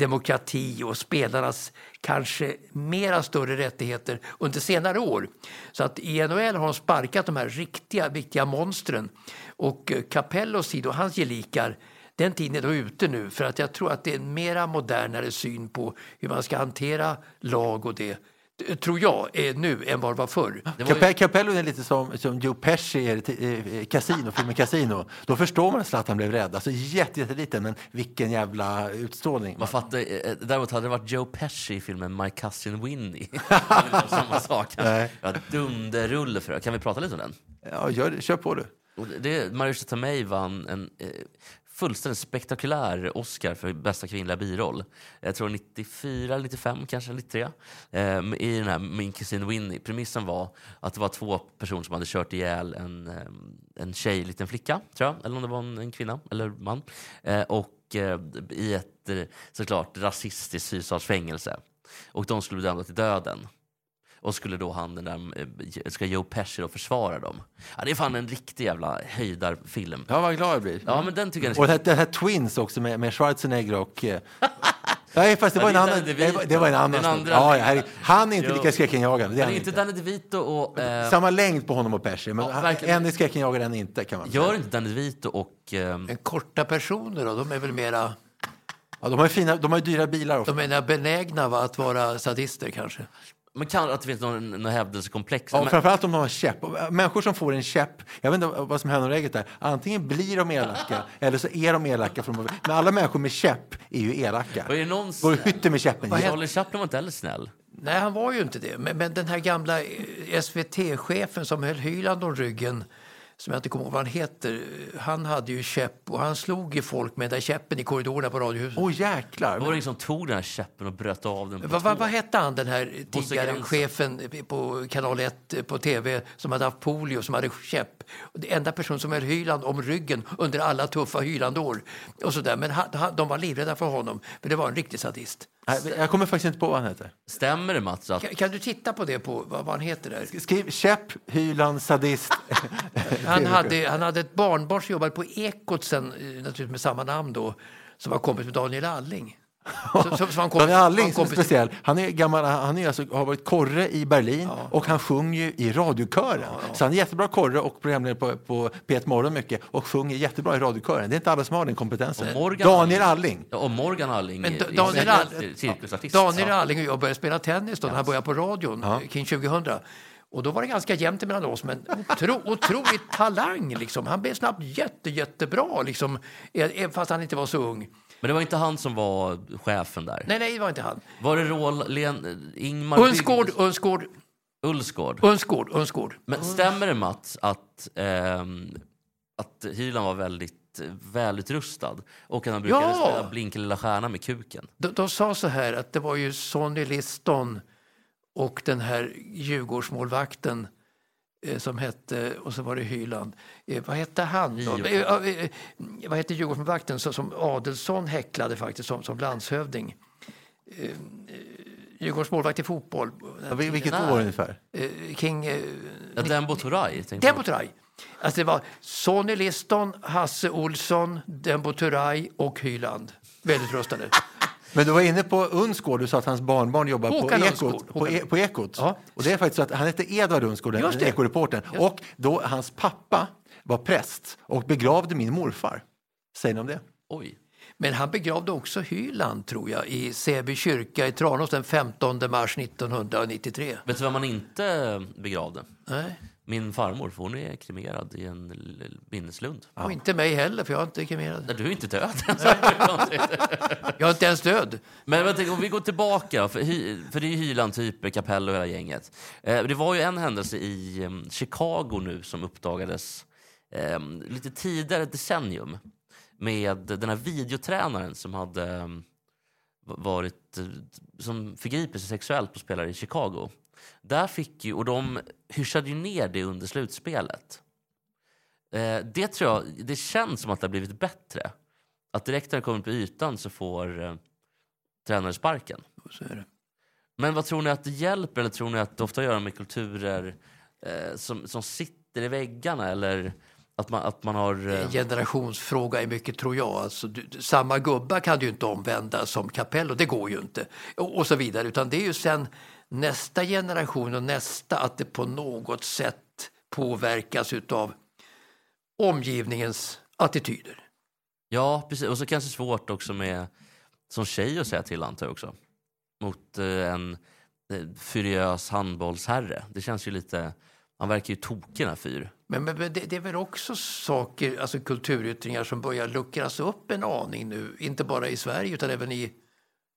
demokrati och spelarnas kanske mera större rättigheter under senare år. Så att i NHL har de sparkat de här riktiga, viktiga monstren. Och eh, Capellos tid och hans gelikar den tiden är då ute nu för att jag tror att det är en mera modernare syn på hur man ska hantera lag och det tror jag, är nu än vad det var förr. Det var ju, Cape- Capello är lite som, som Joe Pesci i Casino, filmen Casino. Då förstår man att Zlatan blev rädd. Alltså jätte- jätteliten, men vilken jävla utstrålning. man fattar, eh, däremot hade det varit Joe Pesci i filmen My Cousin Winnie. samma sak. Ja, dunderrulle för det. Kan vi prata lite om den? Ja, gör, kör på du. Det- Marisa Tomei vann en eh, fullständigt spektakulär Oscar för bästa kvinnliga biroll. Jag tror 94 eller 95, kanske 93. Eh, I den här Min kusin Winnie. Premissen var att det var två personer som hade kört ihjäl en, eh, en tjej, liten flicka, tror jag. Eller om det var en, en kvinna eller man. Eh, och eh, i ett eh, såklart rasistiskt fängelse Och de skulle bli dömda till döden. Och skulle då han, den där, eh, ska Joe Pesci då försvara dem. Ja, det är fan en riktig jävla höjdarfilm. Ja, vad glad jag blir. Ja, men den tycker jag Och det här, det här Twins också med, med Schwarzenegger och... eh, Nej, fast det Ja, var en det är annan. DeVito. var, det var en annan. Andra- ja, ja, herre- han är inte Jo. lika skräckenjagande. Det är han inte inte. Danny DeVito och... Eh, Samma längd på honom och Pesci, men Ja, verkligen. en är skräckenjagare, en inte kan man säga. gör inte Danny DeVito och... Eh, Men korta personer då, de är väl mera Ja, de har ju fina, de har ju dyra bilar ofta. de är benägna va, att vara sadister kanske. Men kan att det finns någon, någon hävdelsekomplex. Ja, men, framförallt om de har käpp. Äh, Människor som får en käpp, jag vet inte vad som är hönörägget där. Antingen blir de elaka eller så är de elaka. Från, men alla människor med käpp är ju elaka. och är någon Går snäll? hytter med käppen. Charlie Chaplin var inte heller snäll. Nej, han var ju inte det. Men, men den här gamla eh, SVT-chefen som höll Hyland om ryggen, som jag inte kommer ihåg vad han heter, han hade ju käpp och han slog ju folk med den där käppen i korridorerna på Radiohuset. Åh jäklar. Det var det ingen som tog den här käppen och bröt av den på Vad två. vad hette han, den här tidigare chefen på kanal 1 på tv som hade haft polio, som hade käpp? Det enda person som höll Hyland om ryggen under alla tuffa Hylandår. Och sådär. Men han, han, de var livrädda för honom, för det var en riktig sadist. Nej, Jag kommer faktiskt inte på vad han heter. Stämmer det Mats att Kan, kan du titta på det, på vad, vad han heter där? Skriv käpp, Hyland, sadist. Han hade, han hade ett barnbarn som jobbade på Ekot sen, eh, naturligtvis med samma namn då, som var kompis med Daniel Alling. Så, så, så han kom, Daniel Alling han är kom- speciell, han, är gammal, han är alltså, har varit korre i Berlin och han sjunger ju i radiokören. Så han är jättebra korre och programledare på, på P1 Morgon mycket och sjunger jättebra i radiokören. Det är inte alla som har den kompetensen. Och Morgan Daniel Alling. Ja, och Morgan Alling Men är- Da- är Daniel, cir- All- cirkusartist. Daniel Ja. Alling och jag började spela tennis då, när han började på radion kring 2000. Och då var det ganska jämnt mellan oss, men otro, otrolig talang. Liksom. Han blev snabbt jätte, jättebra, liksom, eh, fast han inte var så ung. Men det var inte han som var chefen där. Nej, nej, det var inte han. Var det Rål, Len, Ingmar Unsgård, Unsgård, Ullsgård? Unsgård, Unsgård. Men stämmer det Mats att, ehm, att Hyland var väldigt välutrustad och att han brukade Ja! spela Blinka lilla stjärna med kuken? De, de sa så här att det var ju Sonny Liston och den här Djurgårdsmålvakten eh, som hette, och så var det Hyland. Eh, vad hette han. Eh, eh, vad hette Djurgårdsmålvakten som, Adelsson häcklade faktiskt som, som landshövding? Djurgårdens målvakt i fotboll. Ja, vil- Vilket Nej. år ungefär? King... Eh, Ja, Dembo jag. Dembo Turay. Alltså det var Sonny Liston, Hasse Olsson, Dembo Turay och Hyland. Väldigt rustade. Men du var inne på Unsgård, du sa att hans barnbarn jobbar på Ekot. På, e, på Ekot. Ja. Och det är faktiskt så att han hette Edvard Unsgård, den. Ekoreportern. Och då, hans pappa var präst och begravde min morfar. Säger ni om det? Oj. Men han begravde också Hyland, tror jag, i Säby kyrka i Tranås den 15 mars 1993. Vet du vem man inte begravde? Nej, Min farmor, för hon är kremerad i en minneslund. och inte mig heller, för jag är inte kremerad. Nej, Du är inte död. Jag är inte ens död. Men tänker, om vi går tillbaka, för, hy, för det är ju Hyland-typer, Capello och hela gänget. Eh, det var ju en händelse i eh, Chicago nu som uppdagades eh, lite tidigare, decennium, med den här videotränaren som hade eh, varit, eh, som förgriper sig sexuellt på spelare i Chicago. Där fick ju, och de hyschade ju ner det under slutspelet. Eh, det tror jag, det känns som att det har blivit bättre. Att direkt när det kommer på ytan så får eh, tränare sparken. Men vad tror ni att det hjälper? Eller tror ni att det ofta gör med kulturer eh, som, som sitter i väggarna? Eller att man, att man har... Eh, En generationsfråga är mycket, tror jag. Alltså, du, samma gubbar kan du ju inte omvända som Capello, det går ju inte. Och, och så vidare. Utan det är ju sen nästa generation och nästa att det på något sätt påverkas utav omgivningens attityder. Ja, precis. Och så kanske svårt också med som tjej att säga till antar jag också. Mot eh, en eh, furiös handbollsherre. Det känns ju lite... Han verkar ju tokig den här fyr. Men, men men det, det är väl också saker, alltså kulturyttringar som börjar luckras upp en aning nu. Inte bara i Sverige utan även i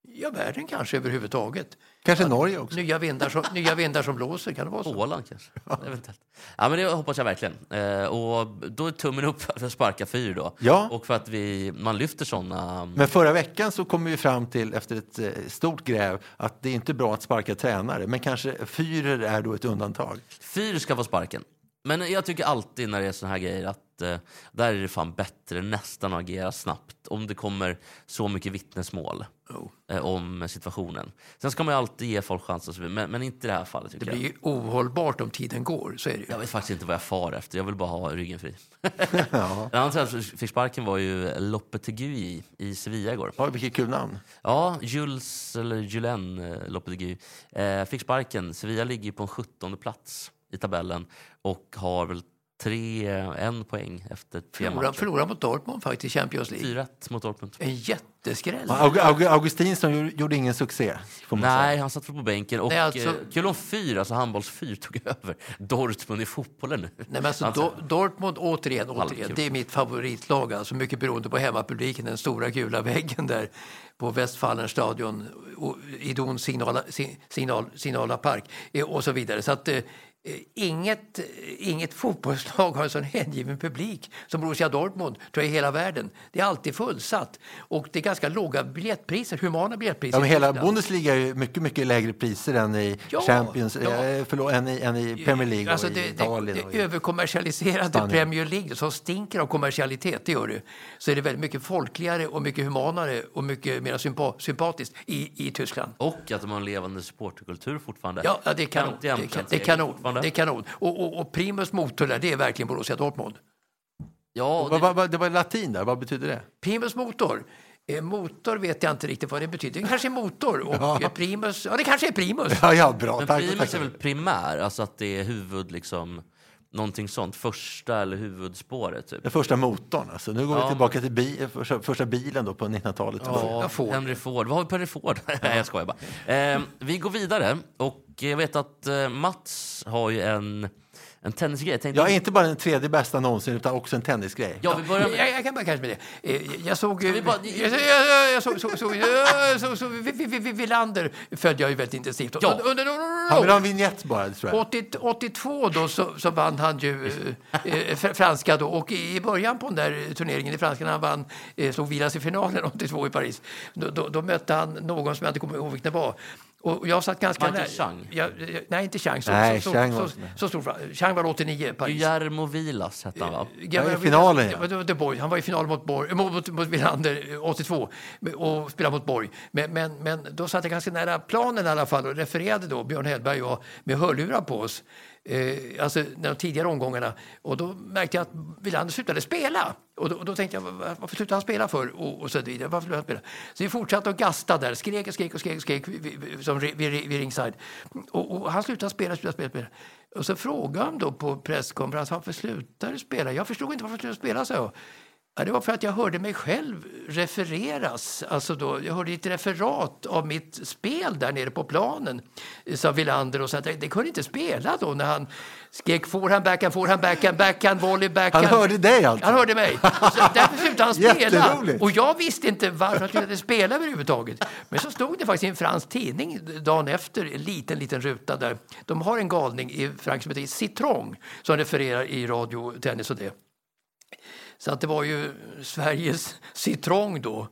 ja, världen kanske överhuvudtaget. Kanske Norge också? Nya vindar, som, nya vindar som blåser, kan det vara så? Åland kanske. Eventuellt. Ja, men det hoppas jag verkligen. Eh, och då är tummen upp för att sparka fyr då. Ja. Och för att vi, man lyfter såna... Men förra veckan så kom vi fram till, efter ett eh, stort gräv, att det är inte bra att sparka tränare. Men kanske Führer är då ett undantag. Fyr ska få sparken. Men jag tycker alltid när det är såna här grejer att eh, där är det fan bättre nästan att agera snabbt om det kommer så mycket vittnesmål Jo. eh, om situationen. Sen ska man ju alltid ge folk chansen, men, men inte i det här fallet. Det blir jag. ju ohållbart om tiden går, så är det ju. jag vet faktiskt inte vad jag far efter. Jag vill bara ha ryggen fri. En annan tränare som fick sparken var ju Lopetegui i Sevilla igår. Ja, vilket kul namn. Ja, Jules, eller Julen eh, Lopetegui eh, fick sparken. Sevilla ligger på en 17 plats i tabellen och har väl tre, en poäng efter tre Förlora, matcher. förlora mot Dortmund faktiskt i Champions League. 4-1 mot Dortmund. En jätteskräll. Aug Aug Augustinsson gjorde- ingen succé. Får man Nej, säga. han satt på bänken. Och Nej, alltså- eh, kul om Fyr, alltså handbollsfyr, tog över Dortmund i fotbollen nu. Nej, men alltså, Alltså- Do- Dortmund, återigen, återigen, det är mitt favoritlag. Alltså, mycket beroende på hemmapubliken, den stora gula väggen där på Westfalenstadion, och Idon signala, si- signal, Signala Park eh, och så vidare. Så att, eh, inget, eh, inget fotbollslag har en sån hängiven publik som Borussia Dortmund tror jag, i hela världen. Det är alltid fullsatt och det är ganska låga biljettpriser, humana biljettpriser. Ja, hela. Bundesliga är ju mycket, mycket lägre priser än i Ja, Champions, ja. eh, förlåt, än, i, än i Premier League Alltså och det, i Italien. det, det i- överkommersialiserade Spanien. Premier League som stinker av kommersialitet, det gör det. Så är det väldigt mycket folkligare och mycket humanare och mycket mer sympa, sympatiskt i, i Tyskland. Och att de har en levande supporterkultur fortfarande. Ja, det är kanon. 51 Det är, kan- procent det är kanon. Det är kanon. Och, och, och primus motor där, det är verkligen Borussia Dortmund. Ja, det, vad- vad- det var latin där, vad betyder det? Primus motor, Eh, motor vet jag inte riktigt vad det betyder. Det kanske är motor. Och ja. primus, ja det kanske är primus. Ja, ja bra. Men primus är väl primär, alltså att det är huvud liksom någonting sånt. Första eller huvudspåret. Typ. Den första motorn. Alltså. Nu går ja. vi tillbaka till bi första, första, bilen då på 1900-talet. Ja, Ford. Henry Ford. Vad har vi på Henry Ford? Nej, jag skojar bara. Eh, vi går vidare och jag vet att eh, Mats har ju en en tennisgrej. Tänkte... Ja, inte bara den tredje bästa någonsin, utan också en tennisgrej. Ja, vi börjar med... jag, jag kan bara kanske med det. Eh, jag såg... Jag, bara... jag, jag, jag såg, såg, såg, såg, såg Wilander följde jag ju väldigt intensivt. Ja. Under, han vill ha en vignett bara, tror jag. 80, 82 då så, så vann han ju eh, eh franska då. Och i början på den där turneringen i franska när han vann, eh, slog Vilas i finalen 82 i Paris, då, då, då mötte han någon som jag inte kommer ihåg vilken det var. Och jag satt ganska nära. Chang? Jag, nej, inte Chang. Så, nej, så, Chang, så, var så, så stor. Chang var 89, Paris. Guillermo Vilas hette han, va? Ja, i finalen, ja. Det, det, Borg. Han var i final mot, Borg, mot, mot, mot Wilander 82 och spelade mot Borg. Men, men, men då satt jag ganska nära planen i alla fall och refererade då, Björn Hellberg och jag, med hörlurar på oss eh, alltså de tidigare omgångarna. Och då märkte jag att Wilander slutade spela. Och då, och då, tänkte jag, varför slutade han spela för? Och, och så vidare. Varför slutade han spela? Så vi fortsatte att gasta där, skrek och skrek och skrek, och skrek vid, som vid, vid vid ringside. Och, och, han slutade spela, slutade spela, spela. Och så frågade han då på presskonferens, varför slutar du spela? Jag förstod inte varför du slutade spela, så. Ja, det var för att jag hörde mig själv refereras. Alltså då, jag hörde ett referat av mitt spel där nere på planen, sa Wilander. Och så att det kunde inte spela då när han skrek forehand, backhand, forehand, backhand, backhand, volley, backhand. Han hörde dig alltså? Han hörde mig. Så därför slutade han spela. Och jag visste inte varför han slutade spela överhuvudtaget. Men så stod det faktiskt i en fransk tidning dagen efter, en liten, liten ruta där. De har en galning i Frankrike som heter Citron som refererar i radio, tennis och det. Så att det var ju Sveriges Citroën då,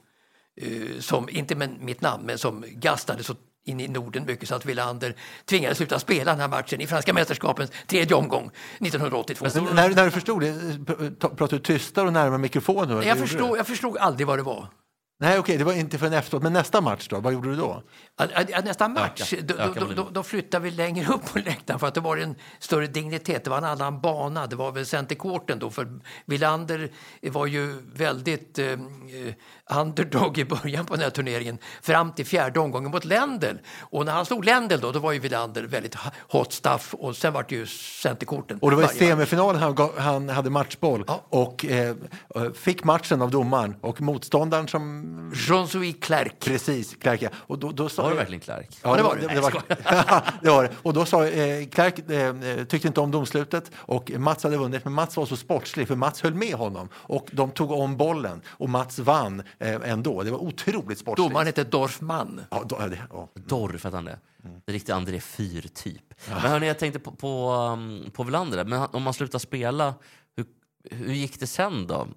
eh, som, inte med mitt namn, men som gastade så in i Norden mycket så att Wilander tvingades sluta spela den här matchen i franska mästerskapens tredje omgång 1982. Men när, när du förstod det, pratade du tystare och närmare mikrofonen? Jag förstod, jag förstod aldrig vad det var. Nej, okej, okay, det var inte förrän efteråt. Men nästa match då? Vad gjorde du då? Nästa match, då, då, då, då, flyttade vi längre upp på läktaren för att det var en större dignitet. Det var en annan bana. Det var väl centercourten då, för Villander var ju väldigt eh, underdog i början på den här turneringen fram till fjärde omgången mot Lendl. Och när han slog Lendl då, då var ju Villander väldigt hot stuff och sen var det ju centerkorten. Och det var i semifinalen han, han hade matchboll ja. och eh, fick matchen av domaren och motståndaren som... Jean-Louis Clerc. Precis, Clerc ja. Och då, då sa, var det verkligen Clerc? Ja, det var det. det, var, det, var det. Och då sa eh, Clerc eh, tyckte inte om domslutet och Mats hade vunnit men Mats var så sportslig för Mats höll med honom och de tog om bollen och Mats vann eh, ändå. Det var otroligt sportsligt. Domaren hette Dorfman. Ja, do, det, ja. Dorf hette han det. Mm. Riktig André Fyr-typ. Ja. Men hörni, jag tänkte på, på, um, på Wilander, men om man slutar spela, hur, gick det sen då?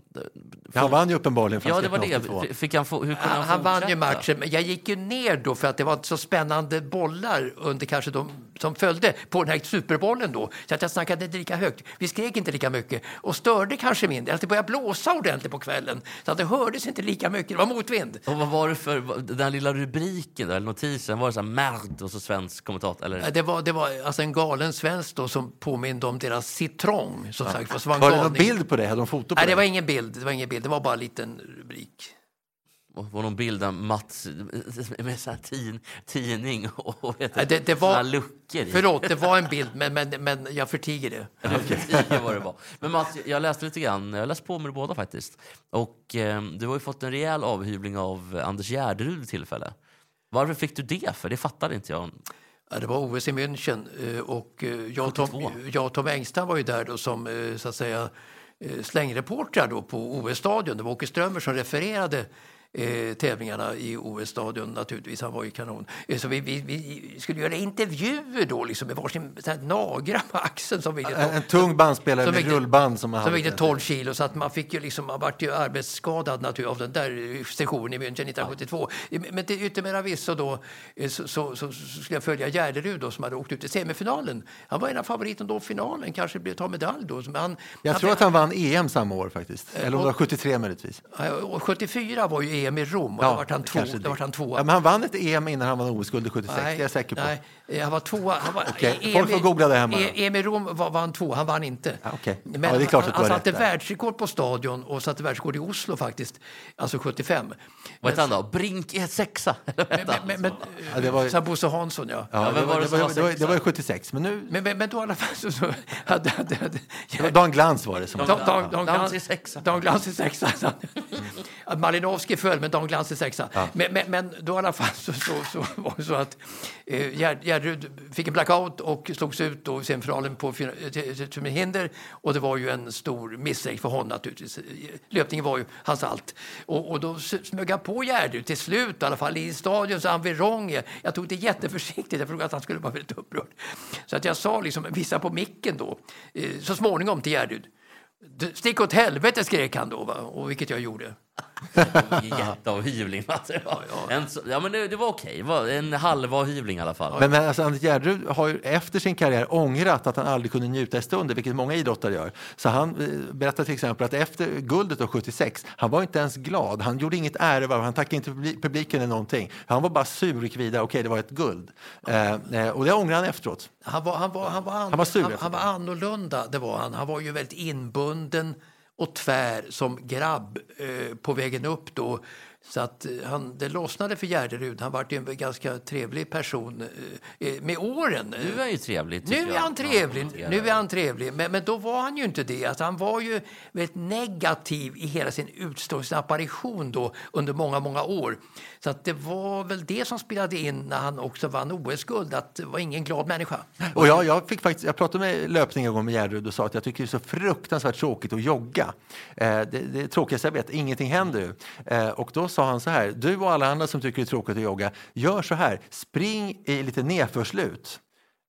Han vann ju uppenbarligen. Ja, det var det. Fick han, få, hur han, han vann ju matchen, men jag gick ju ner då för att det var så spännande bollar under kanske de som följde på den här superbollen då. Så att jag snackade inte lika högt. Vi skrek inte lika mycket och störde kanske mindre. Att det började blåsa ordentligt på kvällen. Så att det hördes inte lika mycket. Det var motvind. Och vad var det för, den lilla rubriken där, notisen, var det så här märd och så svensk kommentator? Eller? Det var, det var alltså en galen svensk då som påminde om deras citron. Som sagt, ja. var, var det någon bild på det? Hade de foto på Nej, det? det var ingen bild. Det var ingen bild. Det var bara en liten rubrik var någon bild av Mats med så tin, tidning och vet det, det var, luckor i. Förlåt, det var en bild, men, men, men jag förtiger det. Okay. vad det var. Men Mats, jag läste lite grann, jag läste på med det båda faktiskt. Och eh, du har ju fått en rejäl avhyvling av Anders Gärderud tillfälle. Varför fick du det? För det fattade inte jag. Ja, det var OS i München eh, och eh, jag och Tom, jag och Tom Engström var ju där då som eh, så att säga slängreportrar då på OS-stadion. Det var Åke Strömmer som refererade eh, tävlingarna i OS-stadion naturligtvis. Han var ju kanon. Eh, så vi, vi, vi, skulle göra intervjuer då liksom, med varsin nagra på axeln. Som vägde, en, en tung bandspelare med vägde, rullband som, som vägde 12 kilo. Så att man fick ju liksom, man vart ju arbetsskadad natur, av den där sessionen i München 1972. Ja. Men till yttermera visso då eh, så, så, så, skulle jag följa Gärderud då, som hade åkt ut i semifinalen. Han var en av favoriterna då finalen, kanske blev ta medalj då. han, jag han, tror att han vann EM samma år faktiskt. Eller om det var 73 möjligtvis. 74 var ju EM i Rom och Ja, då var han, två, han tvåa. Ja, men han vann ett EM innan han vann OS-guld i 76, det är jag säker på. Nej, han var tvåa. Han var, Okej, EM folk får googla det hemma. E- EM i Rom var, var han tvåa, han vann inte. Ja, okej. Men Ja, det är klart han, han har satte rätt världsrekord på stadion och satte världsrekord i Oslo faktiskt, alltså 75. Vad hette han då? Brink är sexa? Men, han? men, men, Ja, det var- Bosse Hansson, ja. Ja, det, var var, det det, som var, var det, var, det var ju sexa? 76, men nu... Men, men, men då i alla fall så, så hade, hade, hade, Det var Dan Glans var det som... Dan, Dan, Dan, Glans Glans- är sexa. Dan Glans är sexa. Att Malinowski föll, men Dan Glans är sexa. Men, men, men då i alla fall så, så, så var det så att eh, Gerd- fick en blackout och slogs ut då i semifinalen på fyra- eh, hinder. Och det var ju en stor missräkning för honom naturligtvis. Löpningen var ju hans allt. Och, och då smög han på Gertrud till slut, i alla fall i stadion, så han vid Rånge. Jag tog det jätteförsiktigt, jag trodde att han skulle vara väldigt upprörd. Så att jag sa liksom, visa på micken då, eh, så småningom till Gertrud. Stick åt helvete, skrek han då, va? och vilket jag gjorde. Det var en, ja, men det, det var okej. Det var en halvavhyvling i alla fall. Men, men alltså, Anders Gärderud har ju efter sin karriär ångrat att han aldrig kunde njuta i stunden, vilket många idrottare gör. Så han eh, berättar till exempel att efter guldet då 76, han var inte ens glad. Han gjorde inget ärevarv, han tackade inte publi- publiken eller någonting. Han var bara sur vidare, okej det var ett guld. Eh, eh, och det ångrar han efteråt. Han var, han var, han var, an, Han var sur han, han var annorlunda, det var han. Han var ju väldigt inbunden och tvär som grabb eh, på vägen upp då. Så att eh, han, det lossnade för Gärderud. Han var ju en ganska trevlig person eh, eh, med åren. Nu är han ju trevlig. Nu är han trevlig, nu är han trevlig. Men, men då var han ju inte det. Alltså, han var ju väldigt negativ i hela sin utstrålning, sin apparition då under många, många år. Så att det var väl det som spelade in när han också vann OS-guld, att det var ingen glad människa. Och jag, jag, fick faktiskt, jag pratade med löpning en gång med Gärderud och sa att jag tycker det är så fruktansvärt tråkigt att jogga. Eh, det, det är tråkigaste jag vet, ingenting händer ju. Eh, och då sa han så här, du och alla andra som tycker det är tråkigt att jogga, gör så här, spring i lite nedförslut.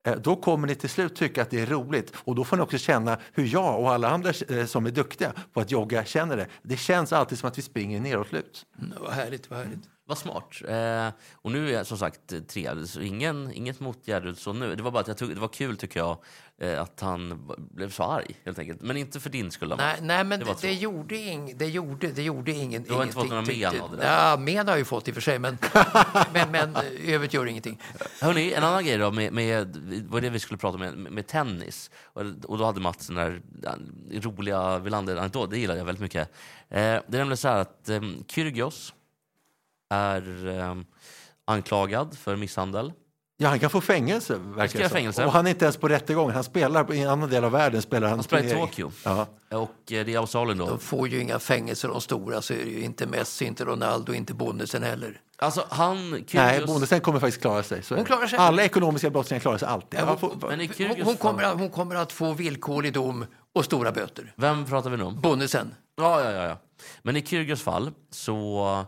Eh, då kommer ni till slut tycka att det är roligt och då får ni också känna hur jag och alla andra eh, som är duktiga på att jogga känner det. Det känns alltid som att vi springer neråtlut. Mm, vad härligt, vad härligt. Vad smart. Eh, och nu är jag som sagt eh, tre, så ingen, inget mot Gertrud så nu. Det var bara att jag tog, det var kul tycker jag eh, att han blev så arg helt enkelt. Men inte för din skull. Nej, nej men Det det, det, gjorde ing, det gjorde, det gjorde ingen, Du har inte fått några men av det där? Ja, men har jag ju fått i och för sig, men, men, men i övrigt gör ingenting. Hörrni, en annan grej då med, med vad det vi skulle prata om med, med tennis. Och, och då hade Mats den där roliga Wilander-anekdot, det gillade jag väldigt mycket. Eh, det är nämligen så här att eh, Kyrgios är eh, anklagad för misshandel. Ja, han kan få fängelse, verkar ska det fängelse. Och han är inte ens på rättegång, han spelar i en annan del av världen. Spelar han Han spelar i. Tokyo. Ja. Och eh, det är Australien då. De får ju inga fängelser de stora, så är det ju inte Messi, inte Ronaldo, inte Bonnesen heller. Alltså han, Nej, Kyrgios... Bondesen kommer faktiskt klara sig. Så Hon klarar sig. Alla ekonomiska brottslingar klarar sig alltid. Ja, hon- får- Men i Hon, Kyrgios hon, fall- kommer att, hon kommer att få villkorlig dom och stora böter. Vem pratar vi nu om? Bonnesen. Ja, ja, ja, ja. Men i Kyrgios fall så...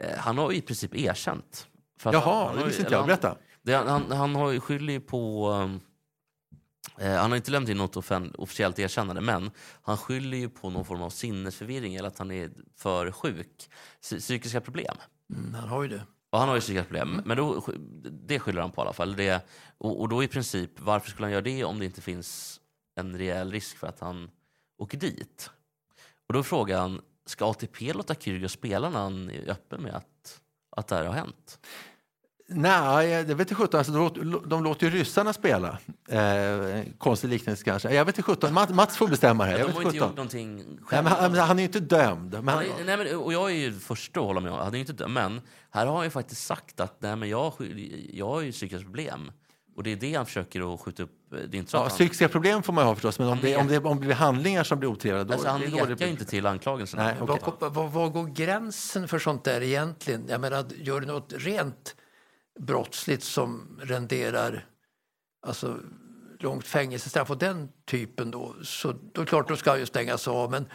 Eh, han har i princip erkänt. För Jaha, han det visste inte jag. han- Berätta. Det, han, han har ju skyller på... Eh, han har inte lämnat in något offen, officiellt erkännande, men han skyller ju på någon form av sinnesförvirring eller att han är för sjuk. Psy- Psykiska problem. Mm, han har ju det. Och han har ju psykiska problem, men då, det skyller han på i alla fall. Det, och, och då i princip, varför skulle han göra det om det inte finns en rejäl risk för att han åker dit? Och då frågar han, ska ATP låta Kyrgios spela när han är öppen med att, att det här har hänt? Nej, det vet inte sjutton. Alltså, de, låter- de låter ju ryssarna spela. Eh, konstig liknelse kanske. Jag vet inte sjutton. Mats, Mats får bestämma här. Ja, de har inte gjort någonting Nej, själva. men han, han är ju inte dömd. Men han, nej, men, och jag är ju första att hålla med han är inte dömd, men här har han ju faktiskt sagt att nej, men jag, jag har ju psykiska problem. Och det är det han försöker att skjuta upp. Det är inte så ja, han, psykiska problem får man ha förstås, men om det, om det, om det blir handlingar som blir otrevliga, då, alltså, han nekar det blir- inte till anklagelserna. Nej, okej. Var, var, var går gränsen för sånt där egentligen? Jag menar, gör du något rent brottsligt som renderar alltså, långt fängelsestraff och den typen då, så då är det klart då ska ju stängas av. Men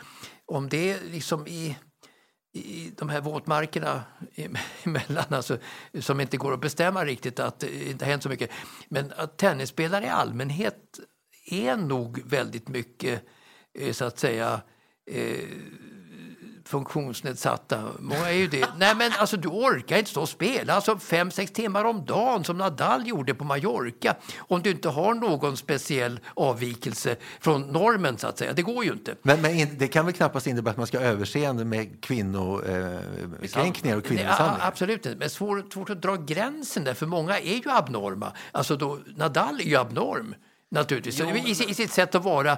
om det är liksom i, i de här våtmarkerna emellan, alltså, som inte går att bestämma riktigt, att det inte har hänt så mycket. Men att tennisspelare i allmänhet är nog väldigt mycket, eh, så att säga, eh, funktionsnedsatta. Många är ju det. Nej men alltså du orkar inte stå och spela alltså fem, sex timmar om dagen som Nadal gjorde på Mallorca. Om du inte har någon speciell avvikelse från normen så att säga. Det går ju inte. Men, men det kan väl knappast innebära att man ska ha överseende med kvinnokränkningar eh, och kvinnomisshandel? Ja, absolut inte. Men svårt, svårt att dra gränsen där, för många är ju abnorma. Alltså då, Nadal är ju abnorm. Naturligtvis, jo, I, i sitt sätt att vara.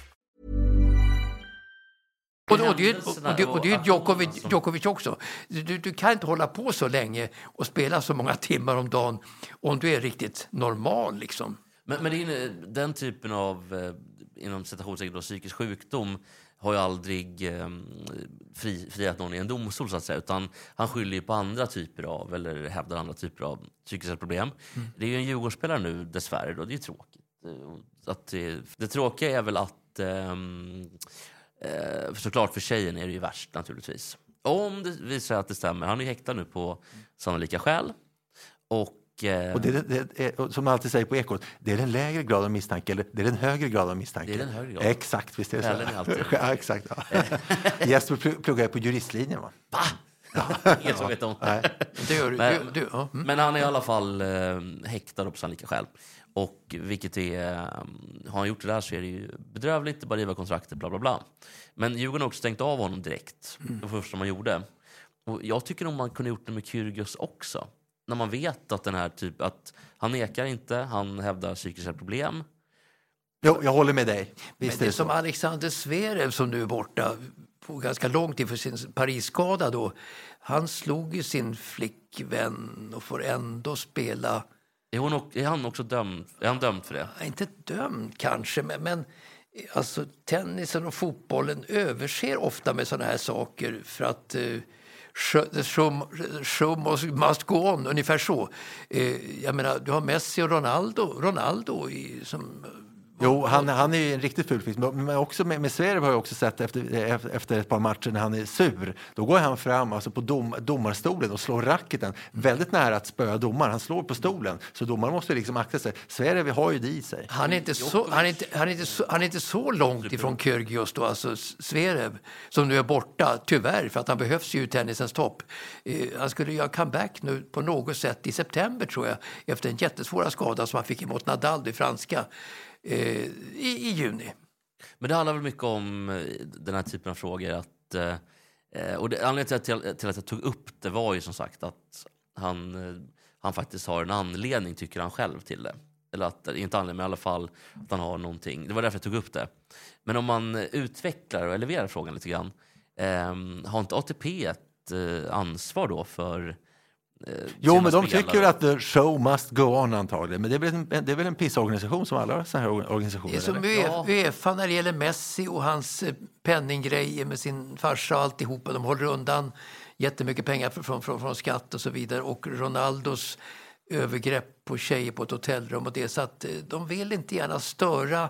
Och, och, det, och, det, och det är Djokovic, Djokovic också. Du, du, kan inte hålla på så länge och spela så många timmar om dagen om du är riktigt normal. Liksom. Men, men är, den typen av, eh, inom citationstecken, psykisk sjukdom har ju aldrig eh, fri, friat någon i en domstol så att säga, utan han skyller ju på andra typer av, eller hävdar andra typer av psykiska problem. Mm. Det är ju en Djurgårdsspelare nu dessvärre och det är tråkigt. Eh, att det, det tråkiga är väl att ehm, eh, såklart för tjejen är det ju värst naturligtvis. Om det visar att det stämmer, han är häktad nu på sannolika skäl. Och Eh, och det, det, det, som man alltid säger på Ekot, det är den lägre graden av misstanke eller det är den högre graden av misstanke. Det är den högre graden. Exakt, visst är det så. Är ja, exakt. Ja. Jesper pluggar på juristlinjen. Va? Va? Ja. Ingen som vet om. Det gör, men, du, du, ja. mm. men han är i alla fall eh, häktad på sannolika skäl. Och vilket är, har han gjort det där så är det ju bedrövligt, bara riva kontraktet, bla bla bla. Men Djurgården har också stängt av honom direkt, mm. det första man gjorde. Och jag tycker nog man kunde gjort det med Kyrgios också när man vet att den här typ, att han nekar inte, han hävdar psykiska problem. Jo, jag håller med dig. Visst Men det är, det som Alexander Zverev som nu är borta på ganska lång tid för sin Paris-skada då. Han slog ju sin flickvän och får ändå spela. Är, hon, är han också dömd? Är han dömd för det? Inte dömd kanske, men, men alltså tennisen och fotbollen överser ofta med sådana här saker för att eh, show, must go on, ungefär så. Eh, jag menar, du har Messi och Ronaldo, Ronaldo i, som Jo, han, han är ju en riktigt ful fisk. Men också med, med Sverige har jag också sett efter, efter ett par matcher när han är sur. Då går han fram alltså på dom, domarstolen och slår racketen väldigt nära att spöa domaren. Han slår på stolen, så domaren måste liksom akta sig. Sverige har ju det i sig. Han är inte så, han är inte, han är inte så, han är inte så långt ifrån Kyrgios då, alltså Zverev, som nu är borta, tyvärr, för att han behövs ju i tennisens topp. Eh, han skulle göra comeback nu på något sätt i september tror jag, efter en jättesvåra skada som han fick emot Nadal, det franska eh, i, i, juni. Men det handlar väl mycket om eh, den här typen av frågor. Att, eh, eh och det, anledningen till, till, att jag tog upp det var ju som sagt att han, eh, han faktiskt har en anledning, tycker han själv, till det. Eller att, inte anledning, men i alla fall att han har någonting. Det var därför jag tog upp det. Men om man utvecklar och eleverar frågan lite grann. Eh, har inte ATP ett eh, ansvar då för Eh, jo, men de tycker att the show must go on antagligen. Men det är väl en, det är väl en pissorganisation som alla sådana här organisationer? Det är som Uefa när det gäller Messi och hans eh, penninggrejer med sin farsa och alltihopa. De håller undan jättemycket pengar från, från, från skatt och så vidare. Och Ronaldos övergrepp på tjejer på ett hotellrum och det. Så att eh, de vill inte gärna störa